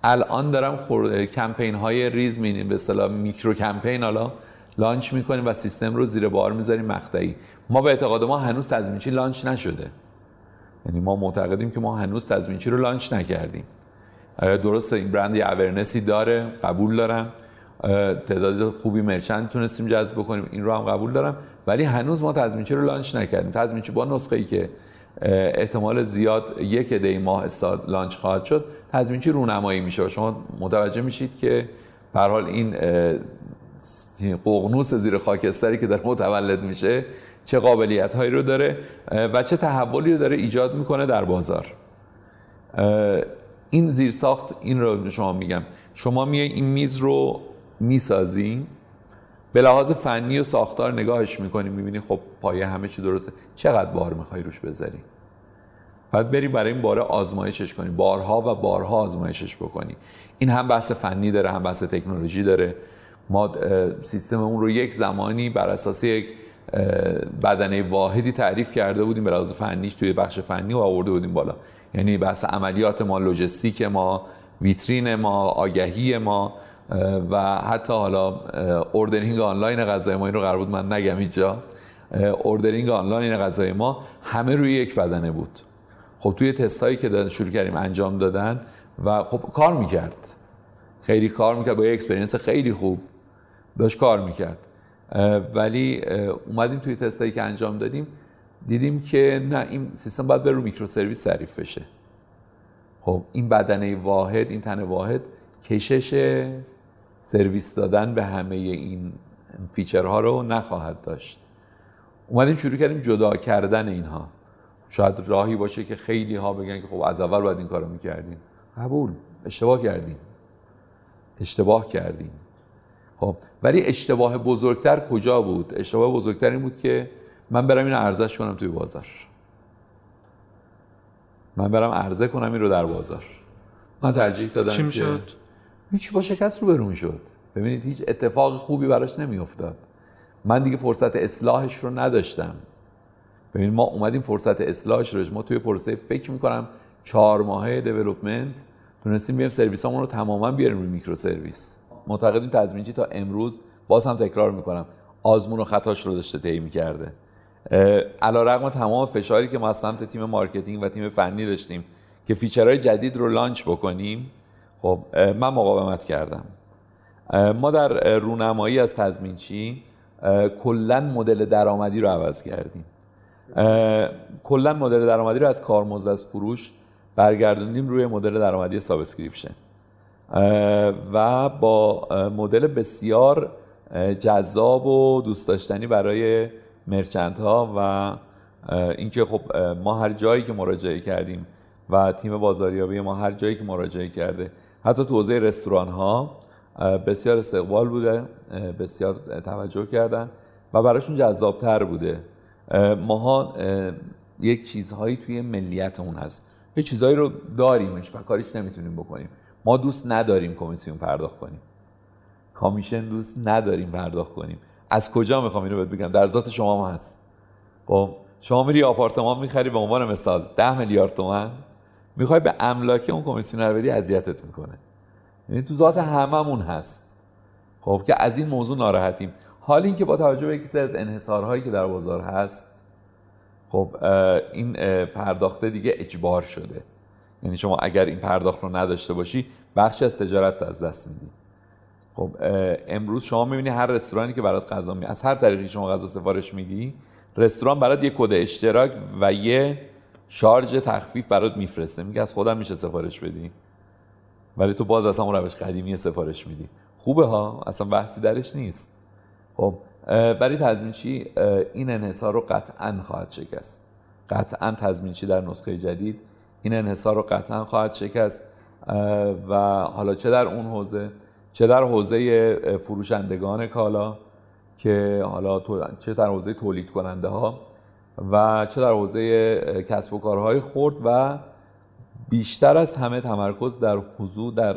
الان دارم خور... کمپین های ریز می به اصطلاح میکرو کمپین حالا launch می‌کنیم و سیستم رو زیر بار می‌ذاریم مقطعی. ما به اعتقاد ما هنوز تضمینچی launch نشده. یعنی ما معتقدیم که ما هنوز تضمینچی رو launch نکردیم. درسته؟ این برند یه اورنسی داره قبول دارم. تعداد خوبی مرچند تونستیم جذب بکنیم. این رو هم قبول دارم. ولی هنوز ما تضمینچی رو لانچ نکردیم. تضمینچی با نسخه ای که احتمال زیاد یک دی ماه استاد لانچ خواهد شد تضمینچی رونمایی میشه. شما متوجه میشید که به حال این ققنوس زیر خاکستری که داره متولد میشه چه قابلیت هایی رو داره و چه تحولی رو داره ایجاد می‌کنه در بازار. این زیر ساخت این رو شما میگم. شما میای این میز رو می‌سازی به لحاظ فنی و ساختار نگاهش می‌کنی می‌بینی خب پایه همه چی درسته. چقدر بار می‌خوای روش بذاری؟ بعد بری برای این باره آزمایشش کنی بارها و بارها آزمایشش بکنی. این هم بحث فنی داره هم بحث تکنولوژی داره. ما اه، سیستممون رو یک زمانی بر اساس یک بدنه واحدی تعریف کرده بودیم. به لحاظ فنیش توی بخش فنی و آورده بودیم بالا. یعنی بحث عملیات ما لوجستیک ما ویترین ما آگهی ما. و حتی حالا ordering آنلاین غذای ما این رو قرار بود من نگم اینجا. ordering آنلاین غذای ما همه روی یک بدنه بود. خب توی تستایی که دادن- شروع کردیم انجام دادن و خب کار می‌کرد. خیلی کار می‌کرد با یه experience خیلی خوب داشت کار می‌کرد. ولی اومدیم توی تستایی که انجام دادیم دیدیم که نه این سیستم باید بره رو microservice تعریف بشه. خب این بدنه واحد این تن واحد کشش سرویس دادن به همه این feature ها رو نخواهد داشت. اومدیم شروع کردیم جدا کردن اینها. شاید راهی باشه که خیلی ها بگن که خب از اول باید این کارو می‌کردیم. قبول. اشتباه کردیم. اشتباه کردیم. خب ولی اشتباه بزرگتر کجا بود؟ اشتباه بزرگتر این بود که من برم اینو ارزش کنم توی بازار. من برم عرضه کنم این رو در بازار. من ترجیح دادم چی که می‌شد هیچ با شکست رو برو می‌شد. ببینید هیچ اتفاق خوبی براش نمیافتاد. من دیگه فرصت اصلاحش رو نداشتم. ببینید ما اومدیم فرصت اصلاحش رو ما توی پروسه فکر می‌کنم چهار ماهه دیولپمنت تونستیم بیایم سرویس رو تماما بیاریم روی میکرو سرویس معتقدیم تضمینچی تا امروز باز هم تکرار می‌کنم. آزمون و خطاش رو داشته طی می‌کرده. علی‌رغم تمام فشاری که ما از سمت تیم marketing و تیم فنی داشتیم که feature های جدید رو launch بکنیم خب من مقاومت کردم. ما در رونمایی از تضمینچی کلا مدل درآمدی رو عوض کردیم. کلا مدل درآمدی رو از کارمزد از فروش برگردوندیم روی مدل درآمدی subscription. و با مدل بسیار جذاب و دوست داشتنی برای مرچنت ها و اینکه خب ما هر جایی که مراجعه کردیم و تیم بازاریابی ما هر جایی که مراجعه کرده حتی تو حوزه رستوران ها بسیار استقبال بوده بسیار توجه کردن و براشون جذابتر بوده. ماها یک چیزهایی توی ملیتمون هست. یه چیزهایی رو داریمش و کاریش نمی‌تونیم بکنیم. ما دوست نداریم کمیسیون پرداخت کنیم. کامیشن دوست نداریم پرداخت کنیم. از کجا می‌خوام اینو بهت بگم؟ در ذات شما هست. خب شما میری آپارتمان می‌خری به عنوان مثال 10 میلیارد تومن می‌خوای به املاک اون کمیسیونر بدی اذیتت می‌کنه. یعنی تو ذات هممون هست. خب که از این موضوع ناراحتیم. حال اینکه با توجه به یکی از انحصارهایی که در بازار هست خب این پرداخته دیگه اجبار شده. یعنی شما اگر این پرداخت رو نداشته باشی بخش از تجارت از دست میدی. خب امروز شما می‌بینی هر رستورانی که برات غذا می از هر طریقی شما غذا سفارش میدی رستوران برات یه کد اشتراک و یه شارژ تخفیف برات میفرسته. میگه از خودم میشه سفارش بدی. ولی تو باز از همون روش قدیمی سفارش میدی. خوبه ها؟ اصلا بحثی درش نیست. خب برای تضمینچی این انحصار رو قطعا خواهد شکست. قطعا تضمینچی در نسخه جدید؟ این انحصار رو قطعا خواهد شکست. و حالا چه در اون حوزه؟ چه در حوزه فروشندگان کالا که حالا چه در حوزه تولید کننده ها و چه در حوزه کسب و کارهای خرد و بیشتر از همه تمرکز در حضور در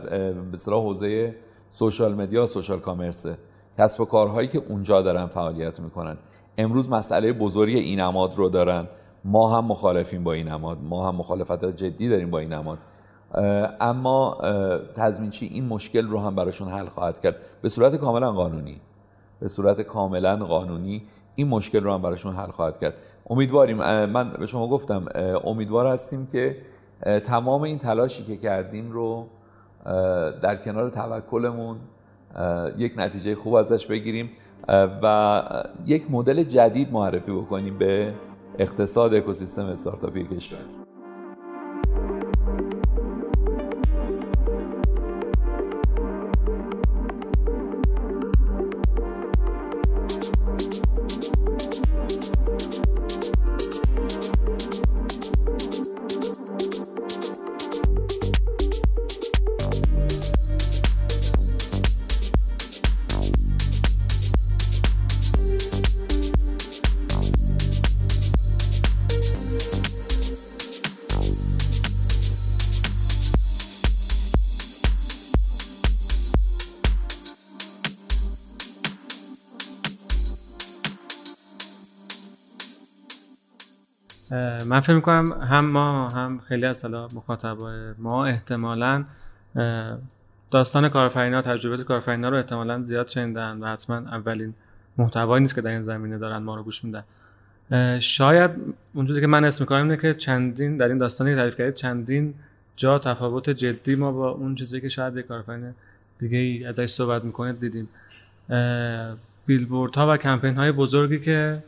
به حوزه سوشال مدیا و سوشال کامرسه کسب و کارهایی که اونجا دارن فعالیت می‌کنن. امروز مسئله بزرگی این نماد رو دارن. ما هم مخالفیم با این نماد ما هم مخالفت جدی داریم با این نماد اما تضمینچی این مشکل رو هم براشون حل خواهد کرد. به صورت کاملا قانونی. به صورت کاملا قانونی این مشکل رو هم براشون حل خواهد کرد. امیدواریم. من به شما گفتم امیدوار هستیم که تمام این تلاشی که کردیم رو در کنار توکلمون یک نتیجه خوب ازش بگیریم و یک مدل جدید معرفی بکنیم به اقتصاد اکوسیستم استارتاپی کشور. من فکر می‌کنم هم ما هم خیلی از حالا مخاطبای ما احتمالا داستان کارفرینا تجربه کارفرینا رو احتمالا زیاد شنیدن و حتما اولین محتوایی نیست که در این زمینه دارن ما رو گوش میدن. شاید اونجوری که من اسم می‌کنم اینه که چندین در این داستانی که تعریف کردید چندین جا تفاوت جدی ما با اون چیزی که شاید یک کارفرین دیگه ای ازش صحبت می‌کنه دیدیم. بیلبورد ها و کمپین های بزرگی که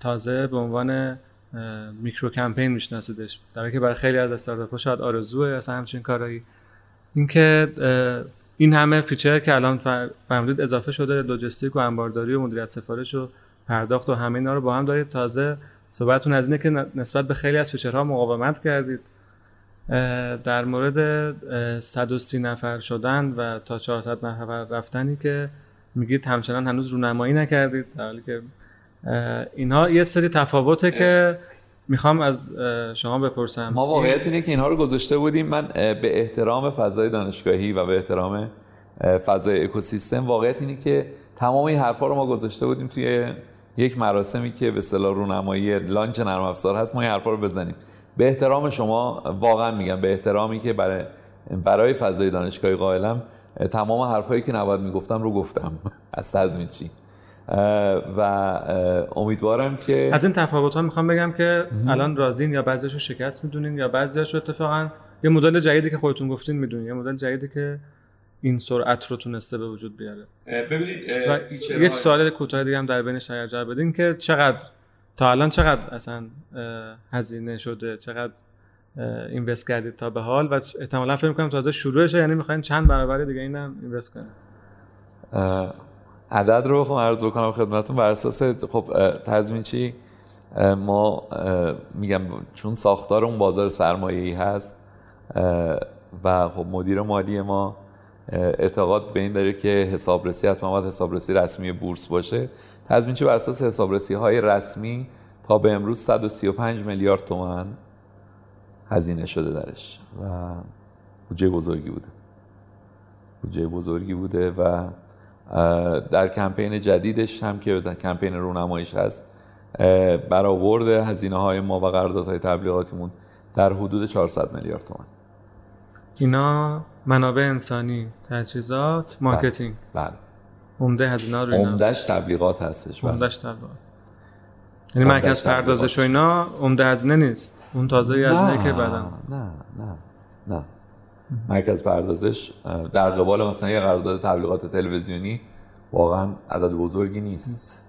تازه به عنوان میکرو کمپین میشناسیدش. در که برای خیلی از استارتاپ شاید آرزوه اصلا همچین کارایی. اینکه این همه feature که الان فرمودید اضافه شده لوجستیک و انبارداری و مدیریت سفارش و پرداخت و همه اینا رو با هم دارید. تازه صحبتتون از اینه که نسبت به خیلی از feature ها مقاومت کردید. در مورد 130 نفر شدن و تا 400 نفر رفتنی که میگید همچنان هنوز رونمایی نکردید. در حالی که اینها یه سری تفاوته که می‌خوام از شما بپرسم. ما واقعیت اینه که اینها رو گذاشته بودیم. من به احترام فضای دانشگاهی و به احترام فضای اکوسیستم واقعیت اینه که تمام این حرفا رو ما گذاشته بودیم توی یک مراسمی که به اصطلاح رونمایی لانچ نرم افزار هست. ما این حرفا رو بزنیم. به احترام شما واقعا میگم به احترامی که برای برای فضای دانشگاهی قائلم تمام حرفایی که نباید می‌گفتم رو گفتم. از تضمین چی؟ و امیدوارم که از این تفاوت ها می‌خوام بگم که الان رازین یا بعضیشو شکست می‌دونین یا بعضیاشو اتفاقا یه مدل جدیدی که خودتون گفتین می‌دونین یه مدل جدیدی که این سرعت رو تونسته به وجود بیاره. ببینید یه سوال کوتاه دیگه هم در بین شاید جواب بدین که چقدر تا الان چقدر اصلا هزینه شده چقدر اینوست کردید تا به حال؟ و احتمالا فکر می‌کنم تازه شروعشه یعنی می‌خواین چند برابر دیگه اینم اینوست کنید عدد رو بخوام عرض بکنم خدمتتون. بر اساس خب تضمین چی؟ ما میگم چون ساختار اون بازار سرمایه ای هست و خب مدیر مالی ما اعتقاد به این داره که حسابرسی حتما باید حسابرسی رسمی بورس باشه. تضمینچی بر اساس حسابرسی های رسمی تا به امروز 135 میلیارد تومن هزینه شده درش و بودجه بزرگی بوده. بودجه بزرگی بوده و در کمپین جدیدش هم که در کمپین رونماییش هست برآورد هزینه های ما و قراردادهای تبلیغاتیمون در حدود 400 میلیارد تومان. اینا منابع انسانی تجهیزات marketing. بله. عمده هزینه رو اینا. عمدش تبلیغات هستش بله. عمدهش تبلیغات. یعنی مرکز پردازش و اینا عمده هزینه نیست. اون تازه هزینه که بعدا. نه نه نه. مرکز پردازش در قبال مثلا یه قرارداد تبلیغات تلویزیونی واقعا عدد بزرگی نیست.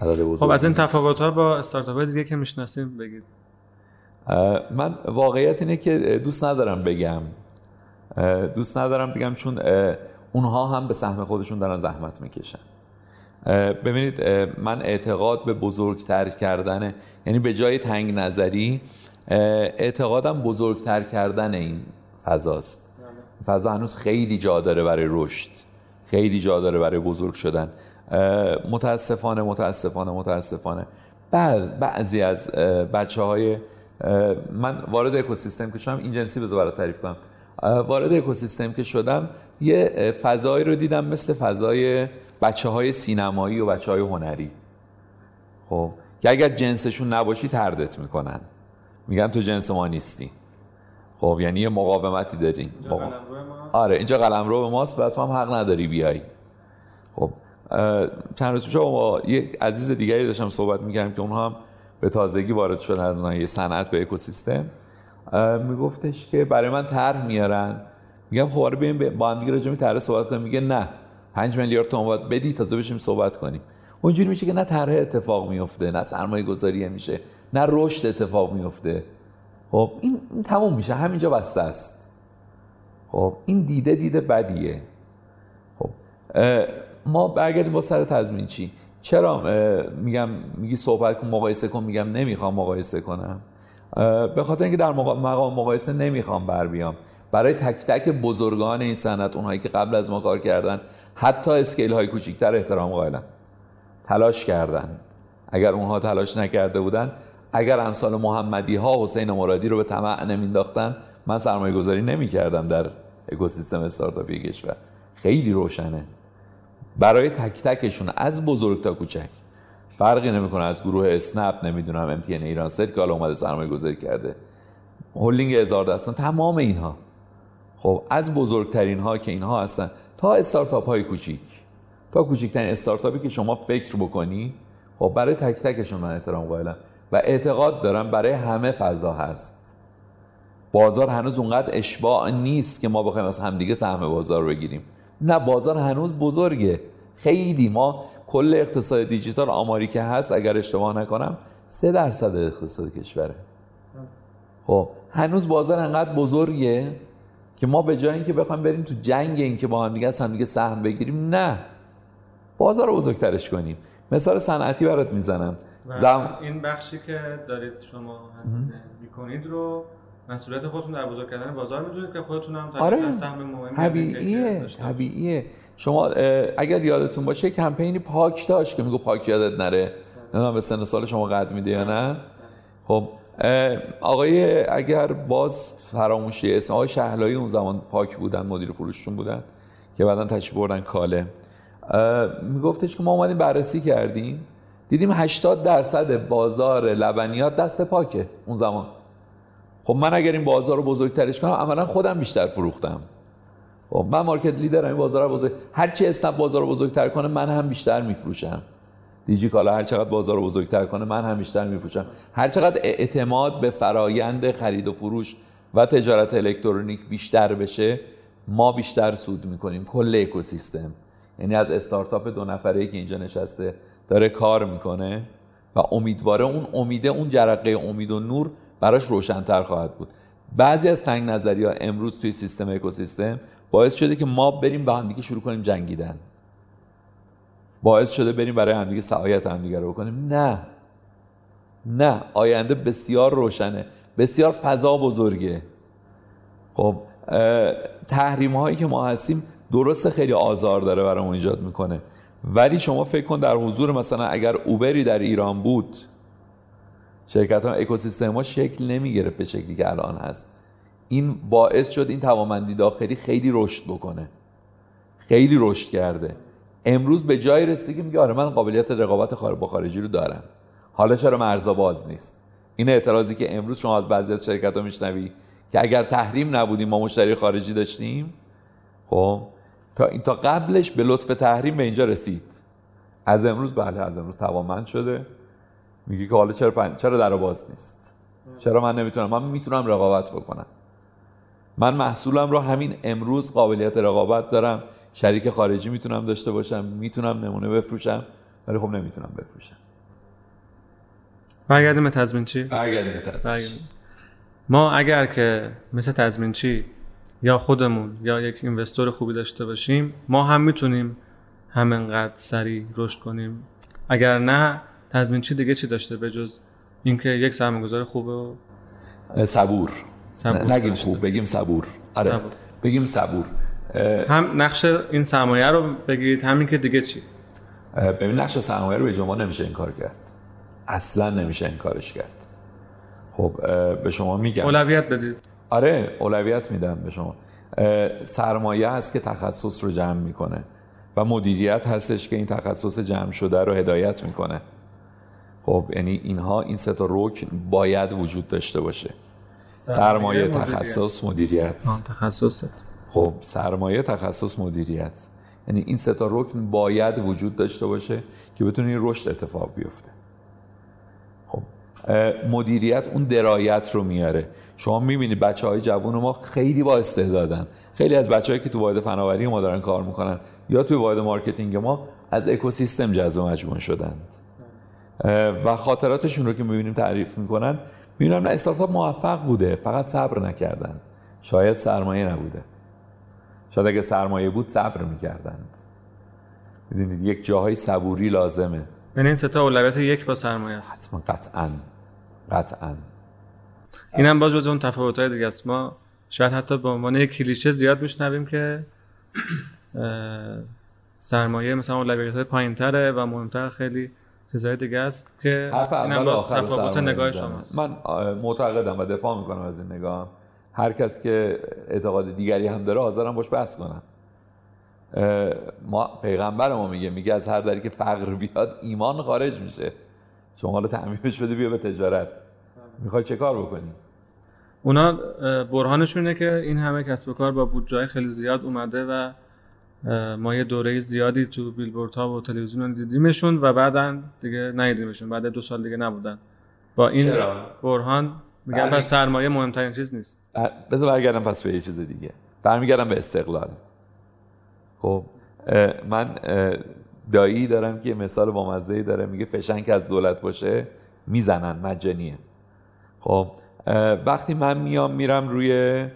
عدد بزرگی خب از این. تفاوت ها با استارتاپ های دیگه که می‌شناسیم بگید. من واقعیت اینه که دوست ندارم بگم. دوست ندارم بگم چون اونها هم به سهم خودشون دارن زحمت می‌کشن. ببینید من اعتقاد به بزرگتر کردن یعنی به جای تنگ نظری اعتقادم بزرگتر کردن این. فضاست. فضا هنوز خیلی جا داره برای رشد. خیلی جا داره برای بزرگ شدن. متاسفانه متاسفانه متاسفانه. بعض بعضی از بچه های من وارد اکوسیستم که شدم این جنسی بذار برات تعریف کنم. وارد اکوسیستم که شدم یه فضایی رو دیدم مثل فضای بچه های سینمایی و بچه های هنری. خب که اگر جنسشون نباشی تردت می‌کنن. میگن تو جنس ما نیستی. خب یعنی یه مقاومتی داری. آره اینجا قلمرو به ماست و تو هم حق نداری بیای. خب چند روز پیش با یه عزیز دیگری داشتم صحبت می‌کردم که اونها هم به تازگی وارد شدن یه صنعت به اکوسیستم. میگفتش که برای من طرح میارن. میگم خب آره بریم با هم دیگه راجع طرح صحبت کنیم. میگه نه. 5 میلیارد تومان باید بدی تازه بشیم صحبت کنیم. اونجوری میشه که نه طرح اتفاق میفته نه سرمایه گذاری میشه نه رشد اتفاق میفته خب این, تموم میشه. همینجا بسته است. خب این دیده دیده بدیه. خب ما برگردیم با سر تضمین چی؟ چرا میگم میگی صحبت کن مقایسه کن؟ میگم نمی‌خوام مقایسه کنم. به خاطر اینکه در مقا- مقام مقایسه نمی‌خوام بر بیام. برای تک تک بزرگان این صنعت اونهایی که قبل از ما کار کردن حتی اسکیل های کوچیکتر احترام قائلم تلاش کردن. اگر اونها تلاش نکرده بودن اگر امثال محمدی ها حسین مرادی رو به طمع نمینداختن من سرمایه گذاری نمی کردم در اکوسیستم استارتاپی کشور. خیلی روشنه. برای تک تکشون از بزرگ تا کوچک. فرقی نمی‌کنه از گروه اسنپ نمی‌دونم ام تی ایران سل که حالا اومده سرمایه گذاری کرده. هولینگ هزار دستان تمام اینها. خب از بزرگترین ها که اینها هستن تا استارتاپ های کوچیک. تا کوچکترین استارتاپی که شما فکر بکنی خب برای تک تکشون من احترام قائلم. و اعتقاد دارم برای همه فضا هست. بازار هنوز اونقدر اشباع نیست که ما بخوایم از همدیگه سهم بازار بگیریم. نه بازار هنوز بزرگه. خیلی ما کل اقتصاد دیجیتال آماری که هست اگر اشتباه نکنم سه درصد اقتصاد کشوره. خب هنوز بازار انقدر بزرگه که ما به جای اینکه بخوایم بریم تو جنگ این که با هم دیگه از هم دیگه سهم بگیریم نه. بازار رو بزرگترش کنیم. مثال صنعتی برات می‌زنم. و زم... این بخشی که دارید شما هزینه می‌کنید رو مسئولیت خودتون در بزرگ کردن بازار می‌دونید که خودتون هم آره سهم مهمی طبیعیه. طبیعیه. شما اگر یادتون باشه کمپینی پاک داشت که میگو پاک یادت نره. نمی‌دونم به سن سال شما قد میده یا نه. خب آقای اگر باز فراموشی اسم آقای شهلایی اون زمان پاک بودن مدیر فروششون بودن که بعدا تشریف بردن کاله. میگفتش که ما اومدیم بررسی کردیم. دیدیم 80 درصد بازار لبنیات دست پاکه اون زمان. خب من اگر این بازار رو بزرگترش کنم عملا خودم بیشتر فروختم. خب من مارکت لیدرم این بازار رو بزرگ هر چی اسنپ بازار رو بزرگتر کنه من هم بیشتر میفروشم. دیجی کالا هر چقدر بازار رو بزرگتر کنه من هم بیشتر میفروشم. هر چقدر اعتماد به فرایند خرید و فروش و تجارت الکترونیک بیشتر بشه ما بیشتر سود می‌کنیم. کل اکوسیستم. یعنی از استارتاپ دو نفره که اینجا نشسته داره کار می‌کنه و امیدواره اون امیده اون جرقه امید و نور براش روشنتر خواهد بود. بعضی از تنگ نظری ها امروز توی سیستم اکوسیستم باعث شده که ما بریم به همدیگه شروع کنیم جنگیدن. باعث شده بریم برای همدیگه سعایت همدیگه رو بکنیم. نه. نه. آینده بسیار روشنه. بسیار فضا بزرگه. خب تحریم هایی که ما هستیم درست خیلی آزار داره برامون ایجاد می‌کنه. ولی شما فکر کن در حضور مثلا اگر اوبری در ایران بود شرکت ها اکوسیستم ها شکل نمی‌گرفت به شکلی که الان هست. این باعث شد این توانمندی داخلی خیلی رشد بکنه. خیلی رشد کرده. امروز به جای رسیده که میگه آره من قابلیت رقابت با خارجی رو دارم. حالا چرا مرزا باز نیست؟ این اعتراضی که امروز شما از بعضی از شرکت ها میشنوی که اگر تحریم نبودیم ما مشتری خارجی داشتیم؟ خب؟ تا این تا قبلش به لطف تحریم به اینجا رسید. از امروز بله از امروز توانمند شده. میگه که حالا چرا پن... چرا در باز نیست؟ چرا من نمی‌تونم؟ من می‌تونم رقابت بکنم. من محصولم رو همین امروز قابلیت رقابت دارم. شریک خارجی می‌تونم داشته باشم می‌تونم نمونه بفروشم ولی خب نمی‌تونم بفروشم. برگردیم به تضمین چی؟ برگردیم به تضمین ما اگر که مثل تضمین چی یا خودمون یا یک اینوستور خوبی داشته باشیم ما هم می‌تونیم همینقدر سریع رشد کنیم. اگر نه تضمین چی دیگه چی داشته به جز اینکه یک سرمایه‌گذار خوب و صبور, نگیم. خوب بگیم صبور. آره صبور. بگیم صبور. هم نقش این سرمایه رو بگید همین که دیگه چی؟ ببین نقش سرمایه رو به شما نمیشه این کار کرد. اصلا نمیشه این کارش کرد. خب به شما میگم. اولویت بدید. آره اولویت میدم به شما. سرمایه هست که تخصص رو جمع می‌کنه و مدیریت هستش که این تخصص جمع شده رو هدایت می‌کنه. خب یعنی اینها این سه تا رکن باید وجود داشته باشه. سرمایه, مدیریت. تخصص مدیریت. آه، تخصص خب سرمایه تخصص مدیریت. یعنی این سه تا رکن باید وجود داشته باشه که بتونه این رشد اتفاق بیفته. خب مدیریت اون درایت رو میاره. شما می‌بینید بچه های جوون ما خیلی با استعدادن. خیلی از بچه‌هایی که تو واحد فناوری ما دارن کار می‌کنن یا توی واحد marketing ما از اکوسیستم جذب مجموعه شدند. و خاطراتشون رو که می‌بینیم تعریف می‌کنن می‌بینم نه استارتاپ موفق بوده فقط صبر نکردن. شاید سرمایه نبوده. شاید اگه سرمایه بود صبر می‌کردند. می‌دونید یک جاهای صبوری لازمه. بین این سه تا اولویت یک با سرمایه است. حتما قطعا. قطعا. اینم باز جز اون تفاوت‌های دیگه است. ما شاید حتی به عنوان یک کلیشه زیاد میشنویم که سرمایه مثلا اولویت های پایین تره و مهمتر خیلی چیزهای دیگه است که حرف اول و باز آخر تفاوت نگاه. شماست. من معتقدم و دفاع می‌کنم از این نگاه هر کس که اعتقاد دیگری هم داره حاضرم باش بحث کنم. ما پیغمبر ما میگه میگه از هر دری که فقر بیاد ایمان خارج میشه. شما حالا تعمیمش بده بیا به تجارت. می‌خوای چه کار بکنی؟ اونا برهانشون اینه که این همه کسب و کار با بودجه خیلی زیاد اومده و ما یه دوره زیادی تو بیلبوردها و تلویزیون دیدیمشون و بعدا دیگه ندیدیمشون بعد دو سال دیگه نبودن. با این چرا؟ برهان میگن برمی- پس سرمایه مهمترین چیز نیست. بر- بذار برگردم پس به یه چیز دیگه. برمیگردم به استقلال. خب من دایی دارم که یه مثال با مزه داره میگه فشنگ که از دولت باشه می‌زنن مجانیه. خب وقتی من میام میرم روی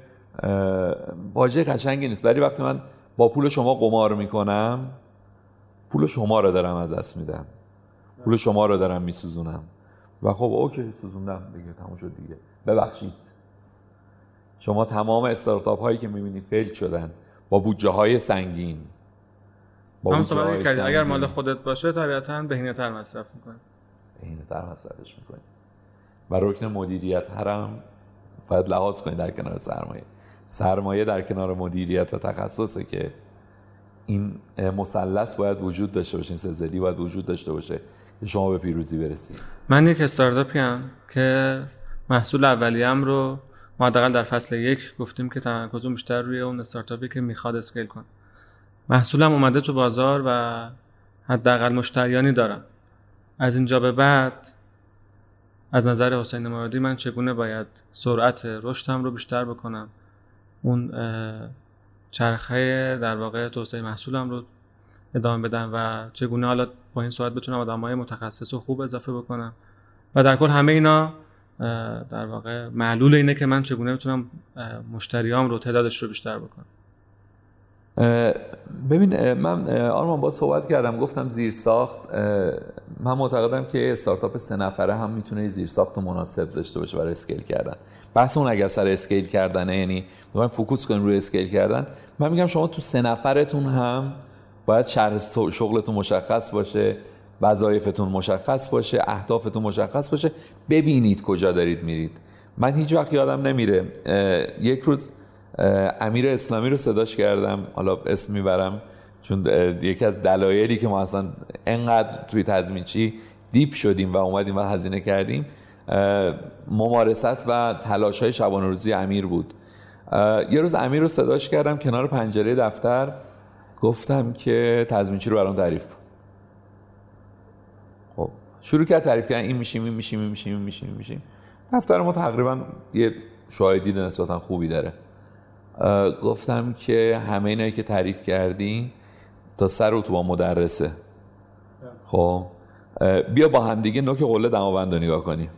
واژه قشنگی نیست ولی وقتی من با پول شما قمار می‌کنم پول شما رو دارم از دست میدم. پول شما رو دارم میسوزونم. و خب اوکی سوزوندم دیگه تموم شد دیگه. ببخشید. شما تمام استارتاپ هایی که می‌بینید فیل شدن. با بودجه های سنگین. با هم بودجه صحبت های کردی اگر سنگین. مال خودت باشه طبیعتا بهینه تر مصرف می‌کنی. بهینه تر مصرفش می‌کنی. و رکن مدیریت هرم باید لحاظ کنید در کنار سرمایه. سرمایه در کنار مدیریت و تخصصه که این مثلث باید وجود داشته باشه این سزلی باید وجود داشته باشه که شما به پیروزی برسید. من یک استارتاپی هم که محصول اولیه‌ام رو ما حداقل در فصل یک گفتیم که تمرکز بیشتر روی اون استارتاپی که می‌خواد اسکیل کنه. محصولم اومده تو بازار و حداقل مشتریانی دارم. از اینجا به بعد از نظر حسین مرادی من چگونه باید سرعت رشدم رو بیشتر بکنم؟ اون چرخه در واقع توسعه محصولم رو ادامه بدم و چگونه حالا با این سرعت بتونم آدمای متخصص و خوب اضافه بکنم؟ و در کل همه اینا در واقع معلول اینه که من چگونه بتونم مشتریام رو تعدادش رو بیشتر بکنم. ببین من آرمان با صحبت کردم گفتم زیر ساخت من معتقدم که استارتاپ سه نفره هم می‌تونه زیرساخت مناسب داشته باشه برای scale کردن. بحث اون اگر سر scale کردنه یعنی می‌خوایم focus کنیم روی scale کردن. من میگم شما تو سه نفرتون هم باید شرح شغلتون مشخص باشه وظایفتون مشخص باشه اهدافتون مشخص باشه. ببینید کجا دارید میرید. من هیچ وقت یادم نمیره یک روز امیر اسلامی رو صداش کردم. حالا اسم می‌برم. چون یکی از دلایلی که ما اصلا انقدر توی تضمینچی دیپ شدیم و اومدیم و هزینه کردیم ممارست و تلاش های شبانه روزی امیر بود. یه روز امیر رو صداش کردم کنار پنجره دفتر گفتم که تضمینچی رو برام تعریف کن. خب شروع کرد تعریف کردن این میشیم این میشیم این میشیم این میشیم این میشیم. دفتر ما تقریبا یه شاهدی نسبتا خوبی داره. گفتم که همه اینایی که تعریف کردی تا سر تو با مدرسه. خب بیا با همدیگه نوک قله دماوند رو نگاه کنیم.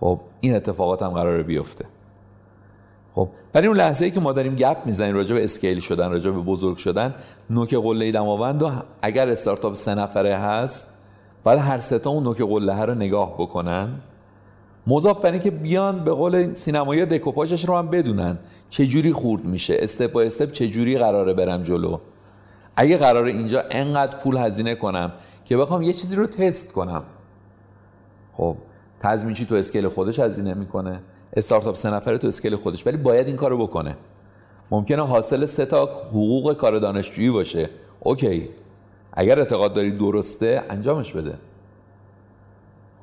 خب این اتفاقات هم قراره بیفته. خب برای اون لحظه ای که ما داریم گپ می‌زنیم راجع به اسکیل شدن راجع به بزرگ شدن نوک قله دماوند و اگر استارتاپ سه نفره هست باید هر سه تا اون نوک قله رو نگاه بکنن. مضاف بر که بیان به قول سینمایی دکوپاژش رو هم بدونن. چه جوری خورد میشه؟ step با step چه جوری قراره برم جلو؟ اگه قراره اینجا انقدر پول هزینه کنم که بخوام یه چیزی رو تست کنم. خب تضمینچی تو scale خودش هزینه می‌کنه؟ استارتاپ سه نفره تو scale خودش ولی باید این کارو بکنه. ممکنه حاصل سه تا حقوق کار دانشجویی باشه. OK. اگر اعتقاد داری درسته انجامش بده.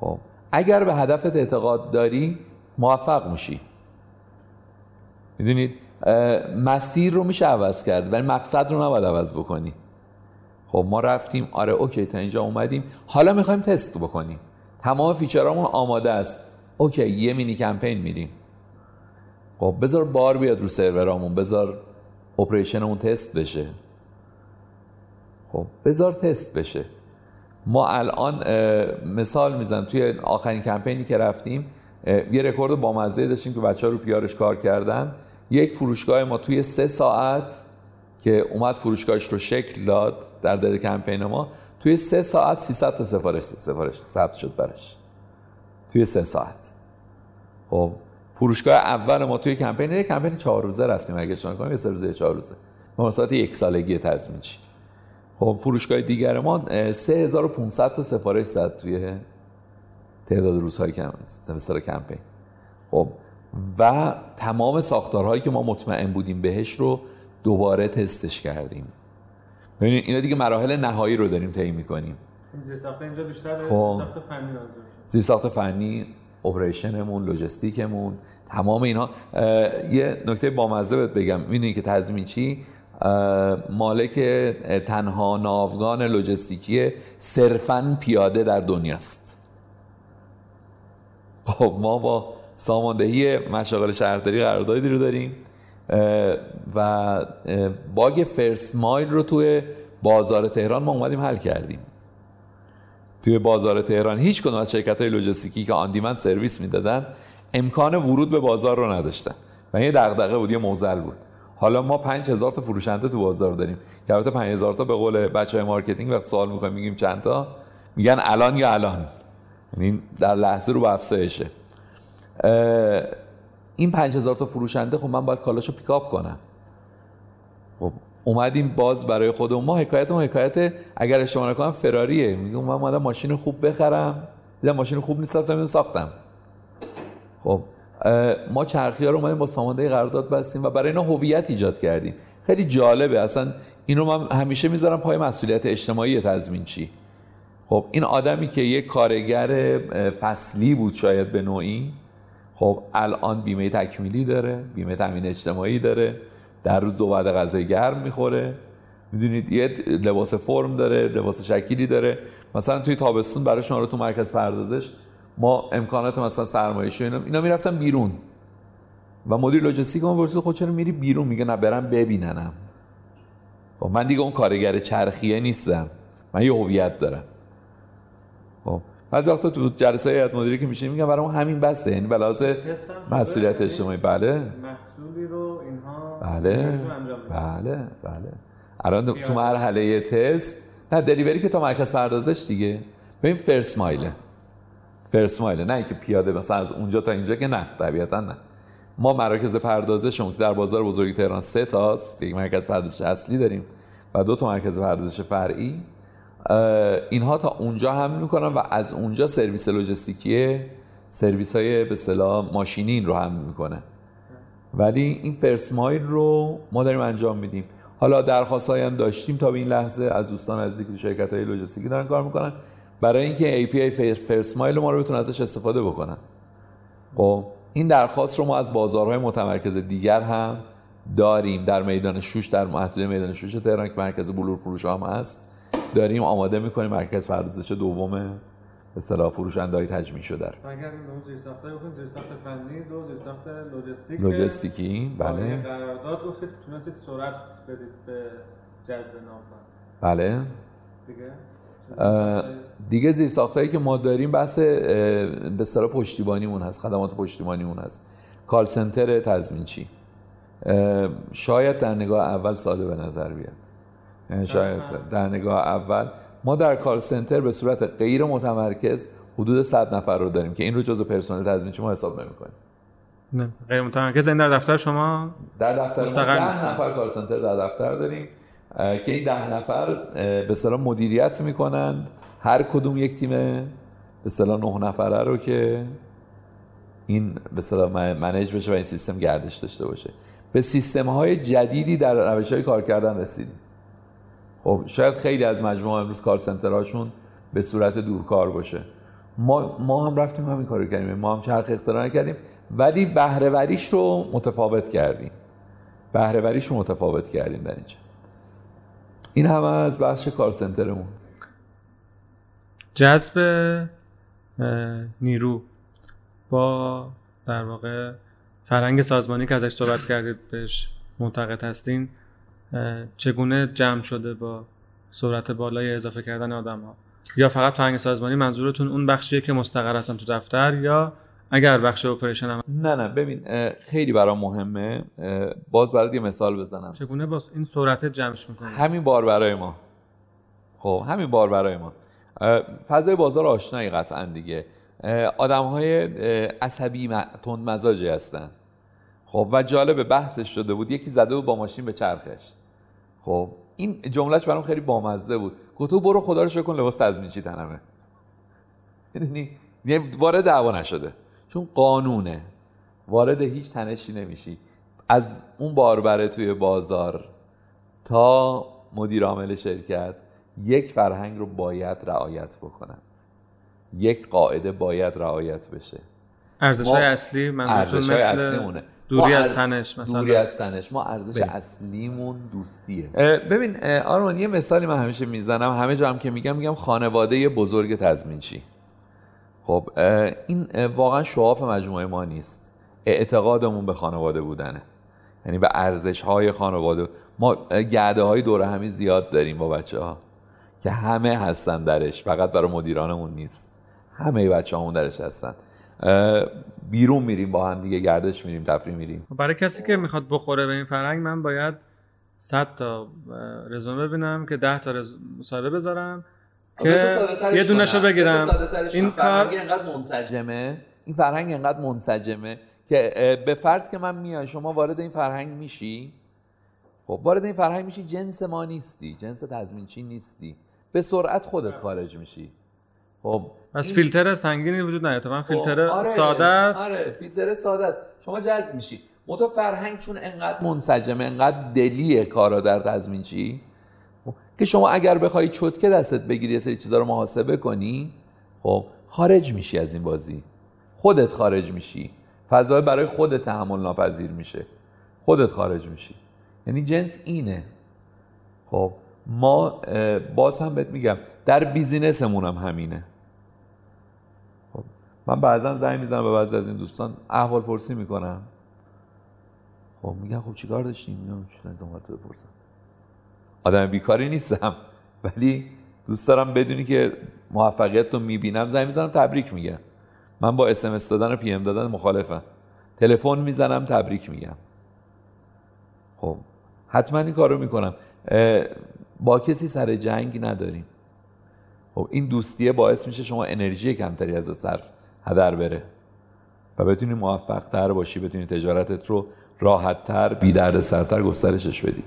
خب اگر به هدفت اعتقاد داری موفق میشی. می‌دونید؟ مسیر رو میشه عوض کرد ولی مقصد رو نباید عوض بکنی. خب ما رفتیم آره OK تا اینجا اومدیم. حالا می‌خوایم تست بکنیم. تمام feature امون آماده است. OK یه مینی کمپین میریم. خب بذار بار بیاد رو سرورامون بذار اپریشنمون تست بشه. خب بذار تست بشه. ما الان مثال می‌زنم توی آخرین کمپینی که رفتیم یه رکورد بامزه داشتیم که بچه ها رو پیارش کار کردن. یک فروشگاه ما توی سه ساعت که اومد فروشگاهش رو شکل داد در دل کمپین ما توی سه ساعت 300 تا سفارش سفارش ثبت شد برش توی سه ساعت. خب فروشگاه اول ما توی کمپین یک کمپین چهار روزه رفتیم اگه شما کنیم یه سه روزه چهار روزه. ما ساعت یک سالگی تضمین چی. خب فروشگاه دیگر ما 3500 تا سفارش زد توی تعداد روزهای کمپین. خب و تمام ساختارهایی که ما مطمئن بودیم بهش رو دوباره تستش کردیم. ببینید اینا دیگه مراحل نهایی رو داریم طی می‌کنیم. زیر ساخت اینجا بیشتر خب. ساخت فنی زیر ساخت فنی اپریشنمون لوجستیکمون تمام اینا. یه نکته بامزه بهت بگم. می‌دونی که تضمین چی؟ مالک تنها ناوگان لوجستیکی صرفا پیاده در دنیاست. خب ما با ساماندهی مشاغل شهرداری قراردادی رو داریم و باگ فرست مایل رو توی بازار تهران ما اومدیم حل کردیم. توی بازار تهران هیچ کدوم از شرکت های لوجستیکی که on-demand سرویس می‌دادن امکان ورود به بازار رو نداشتن و یه دغدغه بود یه معضل بود. حالا ما 5000 تا فروشنده تو بازار داریم. که البته 5000 تا به قول بچه های marketing وقت سوال می‌کنیم میگیم چند تا؟ میگن الان یا الان. یعنی در لحظه رو به افزایشه. این 5000 تا فروشنده خب من باید کالاشو pick up کنم. خب اومدیم باز برای خودمون ما حکایت ما حکایت اگر اشتباه نکنم فراریه میگم من اومدم ماشین خوب بخرم. دیدم ماشین خوب نیست رفتم اینو ساختم. خب ما چرخی ها رو اومدیم با سامانده قرارداد بستیم و برای اینا هویت ایجاد کردیم. خیلی جالبه. اصلا این رو من همیشه می‌ذارم پای مسئولیت اجتماعی تضمین چی. خب این آدمی که یک کارگر فصلی بود شاید به نوعی خب الان بیمه تکمیلی داره بیمه تامین اجتماعی داره در روز دو بعد غذای گرم می‌خوره. می‌دونید یه لباس فرم داره لباس شکیلی داره. مثلا توی تابستون برای شما رو تو مرکز پردازش ما امکانات مثلا سرمایه‌ای اینا اینا می‌رفتن بیرون. و مدیر لوجستیک ما پرسید خود چرا میری بیرون؟ میگه نه برم ببیننم. خب من دیگه اون کارگر چرخیه نیستم. من یه هویت دارم. خب بعضی وقتا تو جلسه هیئت مدیره که میشیم میگم برام همین بسه. یعنی بلاز مسئولیت اجتماعی. بله. محصولی رو اینها بله. بله بله. الان تو مرحله تست نه دلیوری که تا مرکز پردازش دیگه. ببین فرس مایله فرس مایله نه اینکه پیاده مثلا از اونجا تا اینجا که نه طبیعتا نه. ما مراکز پردازشمون که در بازار بزرگ تهران سه تاست یک مرکز پردازش اصلی داریم و دو تا مرکز پردازش فرعی. اینها تا اونجا حمل می‌کنن و از اونجا سرویس لوجستیکی سرویس های به اصطلاح ماشینین رو حمل می‌کنه. ولی این فرست مایل رو ما داریم انجام میدیم. حالا درخواست هم داشتیم تا به این لحظه از دوستان عزیزی که شرکت های لوجستیکی دارن کار می‌کنن. برای اینکه API فرست مایل ما رو بتونن ازش استفاده بکنن. خب این درخواست رو ما از بازارهای متمرکز دیگر هم داریم. در میدان شوش در محدوده میدان شوش تهران که مرکز بلور فروش هم هست. داریم آماده می‌کنیم مرکز پردازش دوم اصطلاح فروشنده های تجمیع شده رو. اگر زیرساخت‌های بکنید زیرساخت فنی دو زیرساخت لوجستیک. لوجستیکی بله. قرارداد گفتید که تونستید سرعت بدید به جذب نامزد بله. دیگه؟ دیگه زیر ساختایی که ما داریم بحث به اصطلاح پشتیبانیمون هست خدمات پشتیبانیمون هست. کال سنتر تضمینچی. شاید در نگاه اول ساده به نظر بیاد. شاید در نگاه اول. ما در کال سنتر به صورت غیر متمرکز حدود 100 نفر رو داریم که این رو جزو پرسنل تضمینچی ما حساب نمی‌کنیم نه. غیر متمرکز این در دفتر شما؟ در دفتر ما ده نیستن. نفر کال سنتر در دفتر داریم که این ده نفر به اصطلاح مدیریت می‌کنن هر کدوم یک تیم به اصطلاح نه نفره رو که این به اصطلاح من- منیج بشه و این سیستم گردش داشته باشه. به سیستم های جدیدی در روش های کار کردن رسیدیم. خب شاید خیلی از مجموعه امروز کار سنترهاشون به صورت دورکار باشه. ما ما هم رفتیم همین کارو کردیم. ما هم چرخ اختراع کردیم. ولی بهرهوریش رو متفاوت کردیم. بهرهوریش رو متفاوت کردیم در اینجا. این همه از بخش کار سنترمون جذب نیرو. با در واقع فرهنگ سازمانی که ازش صحبت کردید بهش معتقد هستین. چگونه جمع شده با سرعت بالای اضافه کردن آدم ها یا فقط فرهنگ سازمانی منظورتون اون بخشیه که مستقر هستن تو دفتر یا اگر بخش اپریشن هم نه نه ببین خیلی برام مهمه. باز برات یه مثال بزنم. چگونه با این سرعت جمعش می‌کنه همین بار برای ما. خب همین بار برای ما. فضای بازار آشنایی قطعا دیگه. آدم های عصبی تند مزاجی هستن. خب و جالب بحثش شده بود. یکی زده بود با ماشین به چرخش. خب این جملهش برام خیلی بامزه بود. گفت تو برو خدا رو شکر کن لباس تضمینچی تنمه. یه وارد دعوا نشده. چون قانونه. وارد هیچ تنشی نمیشی. از اون باربره توی بازار تا مدیر عامل شرکت یک فرهنگ رو باید رعایت بکنند. یک قاعده باید رعایت بشه. ارزش های اصلی منظورتون مثل اصلیمونه. دوری از تنش مثلا دوری از تنش. ما ارزش. اصلیمون دوستیه. ببین آرمان یه مثالی من همیشه می‌زنم. همه جا هم که میگم میگم خانواده بزرگ تضمینچی. خب این واقعا شعاف مجموعه ما نیست. اعتقادمون به خانواده بودنه. یعنی به ارزش های خانواده. ما گرده های دور همی زیاد داریم با بچه ها که همه هستن درش. فقط برای مدیرانمون نیست. همه بچه همون درش هستن. بیرون میریم با هم دیگه گردش میریم تفریح میریم. برای کسی که می‌خواد بخوره به این فرهنگ من باید 100 تا رزومه ببینم که 10 تا رز... مصاحبه بذارم که یه دونشو بگیرم. این کار اینقدر منسجمه. این فرهنگ اینقدر منسجمه که به فرض که من میای شما وارد این فرهنگ میشی. خب وارد این فرهنگ میشی جنس ما نیستی. جنس تضمینچی نیستی. به سرعت خودت خارج میشی. خب این- فیلتر سنگینی وجود نداره. من فیلتر خب، آره، ساده است. آره فیلتر ساده است. شما جذب میشی. متو فرهنگ چون انقدر منسجمه انقدر دلیه کارا در تضمینچی خب، که شما اگر بخوای چتکه دستت بگیری یه سری چیزا رو محاسبه کنی خب خارج میشی از این بازی. خودت خارج میشی. فضا برای خودت تحمل ناپذیر میشه. خودت خارج میشی. یعنی جنس اینه. خب ما باز هم بهت میگم در بیزینسمون هم همینه. من بعضا زنگ می‌زنم به بعضی از این دوستان احوال پرسی می‌کنم. خب میگن خب چیکار داشتیم؟ میگم لازم تو بپرسم؟ آدم بیکاری نیستم. ولی دوست دارم بدونی که موفقیت رو می‌بینم. زنگ می‌زنم تبریک میگم. من با اس دادن و PM دادن مخالفم. تلفن می‌زنم تبریک میگم. خب حتما این کارو می‌کنم. با کسی سر جنگ نداریم. خب این دوستیه باعث میشه شما انرژی کمتری از صرف هدر بره. و بتونی موفق تر باشی بتونی تجارتت رو راحت تر بی درد سرتر گسترشش بدی.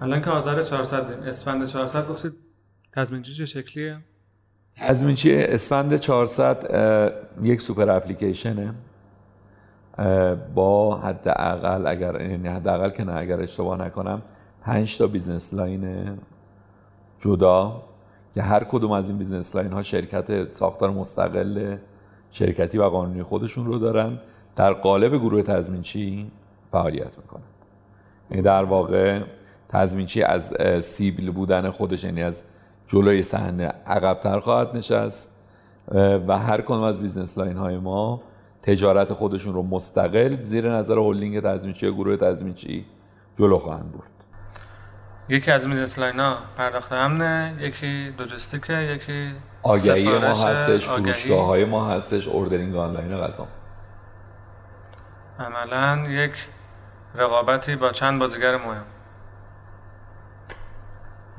الان که آذر 400 دیگه اسفند 400 گفتید تضمینچی چه شکلیه؟ تضمینچی اسفند 400 اه، یک سوپر اپلیکیشنه. با حداقل اگر یعنی حداقل که نه اگر اشتباه نکنم 5 تا business line جدا که هر کدوم از این business line ها شرکت ساختار مستقل شرکتی و قانونی خودشون رو دارن. در قالب گروه تضمینچی فعالیت می‌کنن. یعنی در واقع تضمینچی از سیبل بودن خودش یعنی از جلوی صحنه عقبتر خواهد نشست. و هر کدوم از business line های ما تجارت خودشون رو مستقل زیر نظر هلدینگ تضمینچی گروه تضمینچی جلو خواهند برد. یکی از business line ا پرداخت امنه یکی لوجستیکه یکی آگهی ما هستش آگهی. فروشگاه های ما هستش ordering آنلاین غذا. عملا یک رقابتی با چند بازیگر مهم.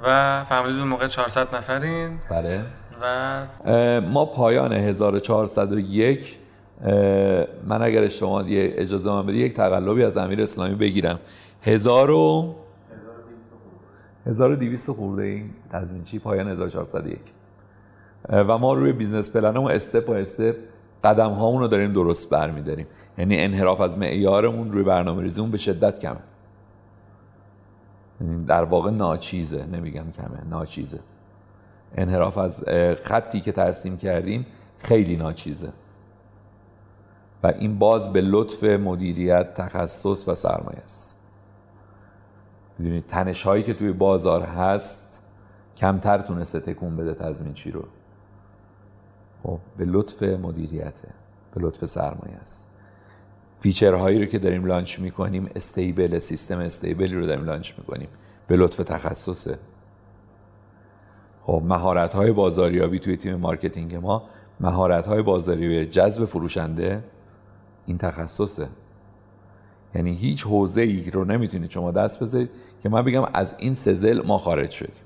و فهمیدید اون موقع 400 نفرین. بله. و ما پایان 1401 اه، من اگر شما یه اجازه من بدی یک تقلبی از امیر اسلامی بگیرم. 1000 و 1200 خورده. این تضمینچی پایان 1401 اه، و ما روی business plan مون step by step قدم هامون رو داریم درست برمیداریم. یعنی انحراف از معیارمون روی برنامه ریزیمون به شدت کمه. یعنی در واقع ناچیزه نمیگم کمه ناچیزه. انحراف از خطی که ترسیم کردیم خیلی ناچیزه. و این باز به لطف مدیریت تخصص و سرمایه است. می‌دونید تنش هایی که توی بازار هست کمتر تونسته تکون بده تضمینچی رو. خب به لطف مدیریته به لطف سرمایه است. feature هایی رو که داریم launch می‌کنیم stable سیستم stable ی رو داریم launch می‌کنیم. به لطف تخصصه خب مهارت های بازاریابی توی تیم marketing ما مهارت های بازاریابی جذب فروشنده این تخصصه یعنی هیچ حوزه ای رو نمی‌تونید شما دست بذارید که من بگم از این سه ضلع ما خارج شدیم.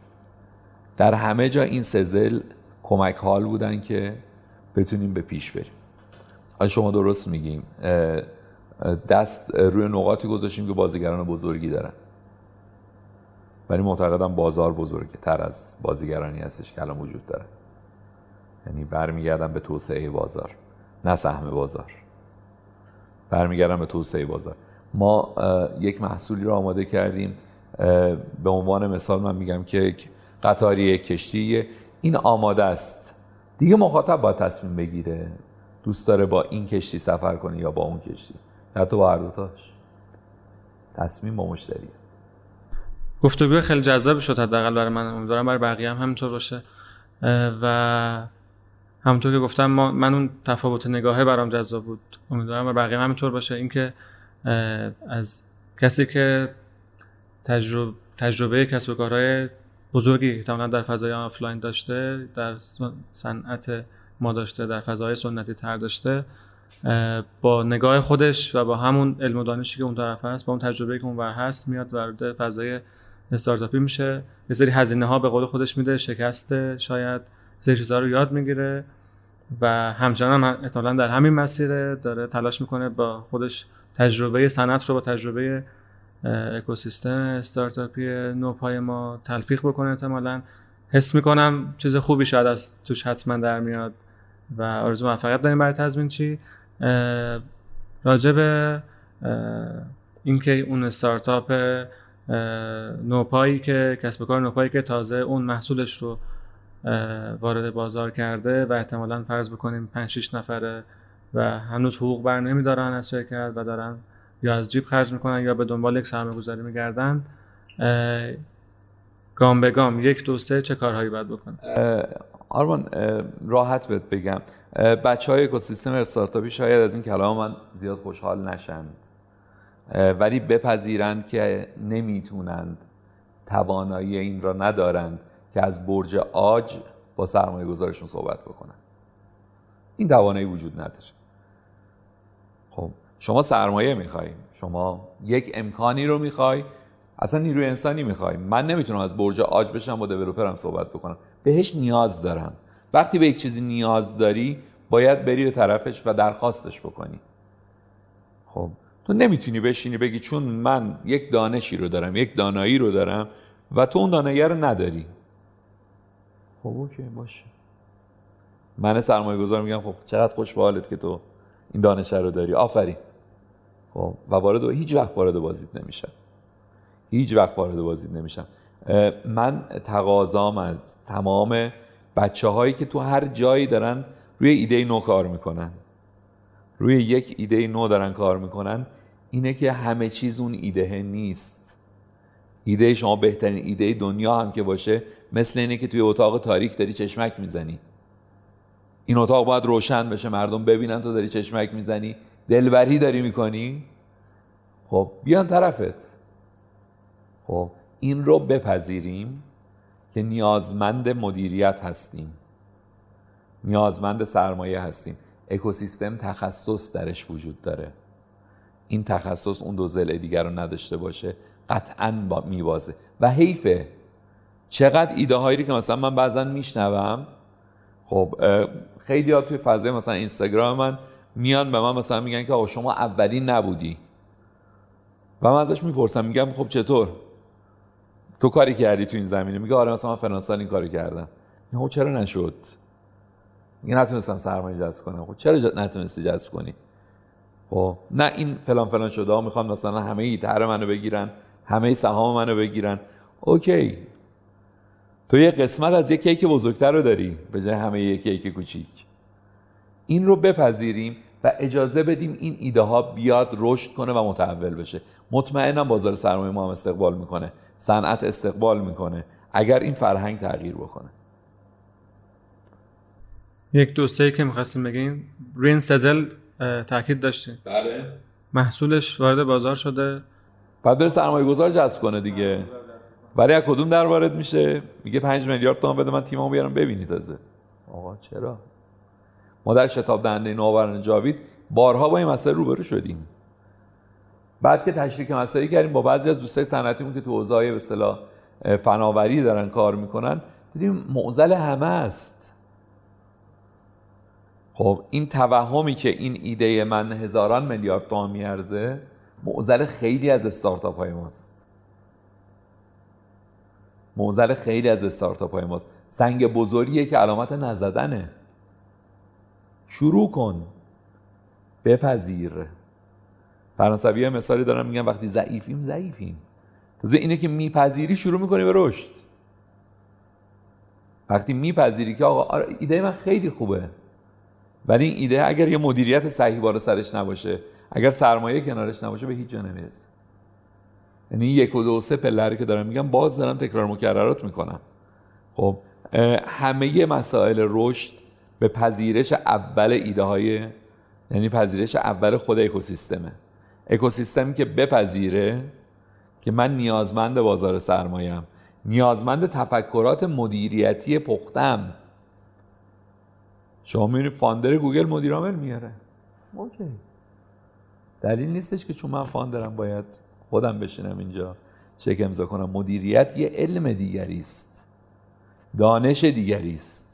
در همه جا این سه ضلع کمک حال بودن که بتونیم به پیش بریم. آیا شما درست میگیم دست روی نقاطی گذاشتیم که بازیگران بزرگی دارن. ولی معتقدم بازار بزرگه تر از بازیگرانی هستش که الان وجود داره. یعنی برمیگردم به توسعه بازار نه سهم بازار. برمیگردم به توسعه بازار. ما یک محصولی رو آماده کردیم به عنوان مثال من میگم که قطاری یک کشتی این آماده است. دیگه مخاطب باید تصمیم بگیره. دوست داره با این کشتی سفر کنه یا با اون کشتی. یا تو با هر دوتاش تصمیم با مشتریه گفتگوی خیلی جذاب شد حداقل برای من. امیدوارم برای بقیه هم همینطور باشه. و همونطور که گفتم ما من اون تفاوت نگاهه برام جذاب بود. امیدوارم برای بقیه هم همینطور باشه. اینکه از کسی که تجربه تجربه کسب و کارهای بزرگی احتمالاً در فضای آفلاین داشته در صنعت ما داشته در فضای سنتی تر داشته با نگاه خودش و با همون علم و دانشی که اون طرف هست با اون تجربه که اون ور هست میاد وارد فضای استارتاپی میشه. یه سری هزینه ها به قول خودش میده شکست شاید سری چیزها رو یاد می‌گیره و همچنان هم احتمالاً در همین مسیر داره تلاش می‌کنه با خودش تجربه صنعت رو با تجربه اکوسیستم استارتاپی نوپای ما تلفیق بکنه احتمالاً. حس می‌کنم چیز خوبی شاید از توش حتما در میاد و آرزو موفقیت داریم برای تضمین چی؟ راجع به اینکه اون استارتاپ نوپایی که کسب کار نوپایی که تازه اون محصولش رو وارد بازار کرده و احتمالا فرض بکنیم 5 6 نفره و هنوز حقوق بر نمیدارن از شرکت و دارن یا از جیب خرج می‌کنن یا به دنبال یک سرمایه گذاری میگردن گام به گام یک دو سه چه کارهایی باید بکنن؟ آرمان راحت بهت بگم. بچه های اکوسیستم استارتاپی شاید از این کلام من زیاد خوشحال نشند. ولی بپذیرند که نمی‌تونند توانایی این را ندارند که از برج آج با سرمایه گذارشون صحبت بکنن. این توانایی وجود نداره. شما سرمایه می‌خوای شما یک امکانی رو می‌خوای اصلا نیروی انسانی می‌خوای من نمی‌تونم از برج آج بشم با دیولپرم صحبت بکنم. بهش نیاز دارم. وقتی به یک چیزی نیاز داری باید بری به طرفش و درخواستش بکنی. خب تو نمی‌تونی بشینی بگی چون من یک دانشی رو دارم یک دانایی رو دارم و تو اون دانایی رو نداری. خب اوکی باشه. من سرمایه گذار میگم خب چقدر خوش که تو این دانش رو داری. آفرین. خب و وارد هیچ وقت وارد بازیت نمیشم. هیچ وقت وارد بازیت نمیشم. من تقاضام از تمام بچه هایی که تو هر جایی دارن روی ایده نو کار می‌کنن. روی یک ایده نو دارن کار می‌کنن. اینه که همه چیز اون ایده نیست. ایده شما بهترین ایده دنیا هم که باشه مثل اینه که توی اتاق تاریک داری چشمک می‌زنی. این اتاق باید روشن بشه مردم ببینن تو داری چشمک می‌زنی. دلبری داری می‌کنی؟ خب بیان طرفت. خب این رو بپذیریم که نیازمند مدیریت هستیم. نیازمند سرمایه هستیم. اکوسیستم تخصص درش وجود داره. این تخصص اون دو زل دیگر رو نداشته باشه قطعا با میبازه. و حیفه. چقدر ایده هایی که مثلا من بعضا میشنوم خب خیلی ها توی فضای مثلا اینستاگرام من میان به من مثلا میگن که آقا شما اولین نبودی. و من ازش می‌پرسم میگم خب چطور؟ تو کاری کردی تو این زمینه؟ میگه آره مثلا من فلان این کاری کردم. خب چرا نشد؟ میگه نتونستم سرمایه جذب کنم. خب چرا نتونستی جذب کنی؟ خب نه این فلان فلان شده ها می‌خوان مثلا همه ایتر منو بگیرن همه سهام منو بگیرن. اوکی. تو یه قسمت از یک کیک بزرگتر رو داری به جای همه یک کیک کوچیک. این رو بپذیریم و اجازه بدیم این ایده ها بیاد رشد کنه و متحول بشه. مطمئنم بازار سرمایه ما هم استقبال می‌کنه. صنعت استقبال می‌کنه. اگر این فرهنگ تغییر بکنه. یک دو سه که می‌خواستیم بگیم. رین سزل تاکید داشتیم بله. محصولش وارد بازار شده. بعد بره سرمایه گذار جذب کنه دیگه. ولی از کدوم در وارد میشه؟ میگه 5 میلیارد تومان بده من تیممو بیارم. ببینید تازه آقا چرا؟ ما در شتاب دهنده نوآوران جاوید بارها با این مسئله روبرو شدیم. بعد که تشریک مسئله کردیم با بعضی از دوستای صنعتیمون که تو حوزه به اصطلاح فناوری دارن کار می‌کنن دیدیم معضل همه است. خب این توهمی که این ایده من هزاران میلیارد تومان میارزه معضل خیلی از استارتاپ های ماست. معضل خیلی از استارتاپ های ماست. سنگ بزرگیه که علامت نزدنه. شروع کن. بپذیر. فرانسوی ها مثالی دارن میگن وقتی ضعیفیم ضعیفیم. تازه اینه که میپذیری شروع می‌کنی به رشد. وقتی میپذیری که آقا آره ایده من خیلی خوبه. ولی این ایده اگر یه مدیریت صحیح بالا سرش نباشه اگر سرمایه کنارش نباشه به هیچ جا نمی‌رسه. یعنی یک و دو سه پلره که دارم میگم باز دارم تکرار مکررات می‌کنم. خب همه مسائل رشد به پذیرش اول ایده های یعنی پذیرش اول خود اکوسیستمه. اکوسیستمی که بپذیره که من نیازمند بازار سرمایه‌ام. نیازمند تفکرات مدیریتی پختم. شما می‌بینید founder گوگل مدیر عامل میاره. okay. دلیل نیستش که چون من founder م باید خودم بشینم اینجا چک امضا کنم. مدیریت یه علم دیگری است. دانش دیگری است.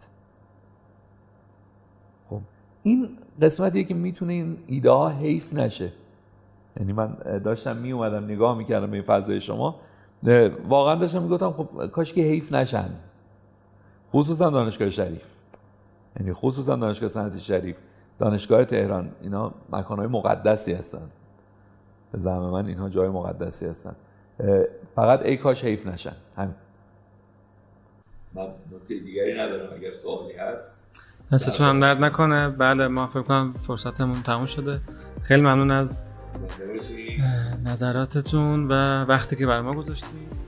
این قسمتیه که می‌تونه این ایده ها حیف نشه. یعنی من داشتم می اومدم نگاه می‌کردم به این فضای شما واقعا داشتم می‌گفتم خب کاش که حیف نشن. خصوصا دانشگاه شریف. یعنی خصوصا دانشگاه صنعتی شریف. دانشگاه تهران. اینا مکانهای مقدسی هستن. به زعم من اینها جای مقدسی هستن. فقط ای کاش حیف نشن. همین. من نکته دیگری ندارم. اگر سوالی هست. دستتون هم درد نکنه. بله ما فکر کنم فرصتمون تموم شده. خیلی ممنون از نظراتتون و وقتی که بر ما گذاشتید.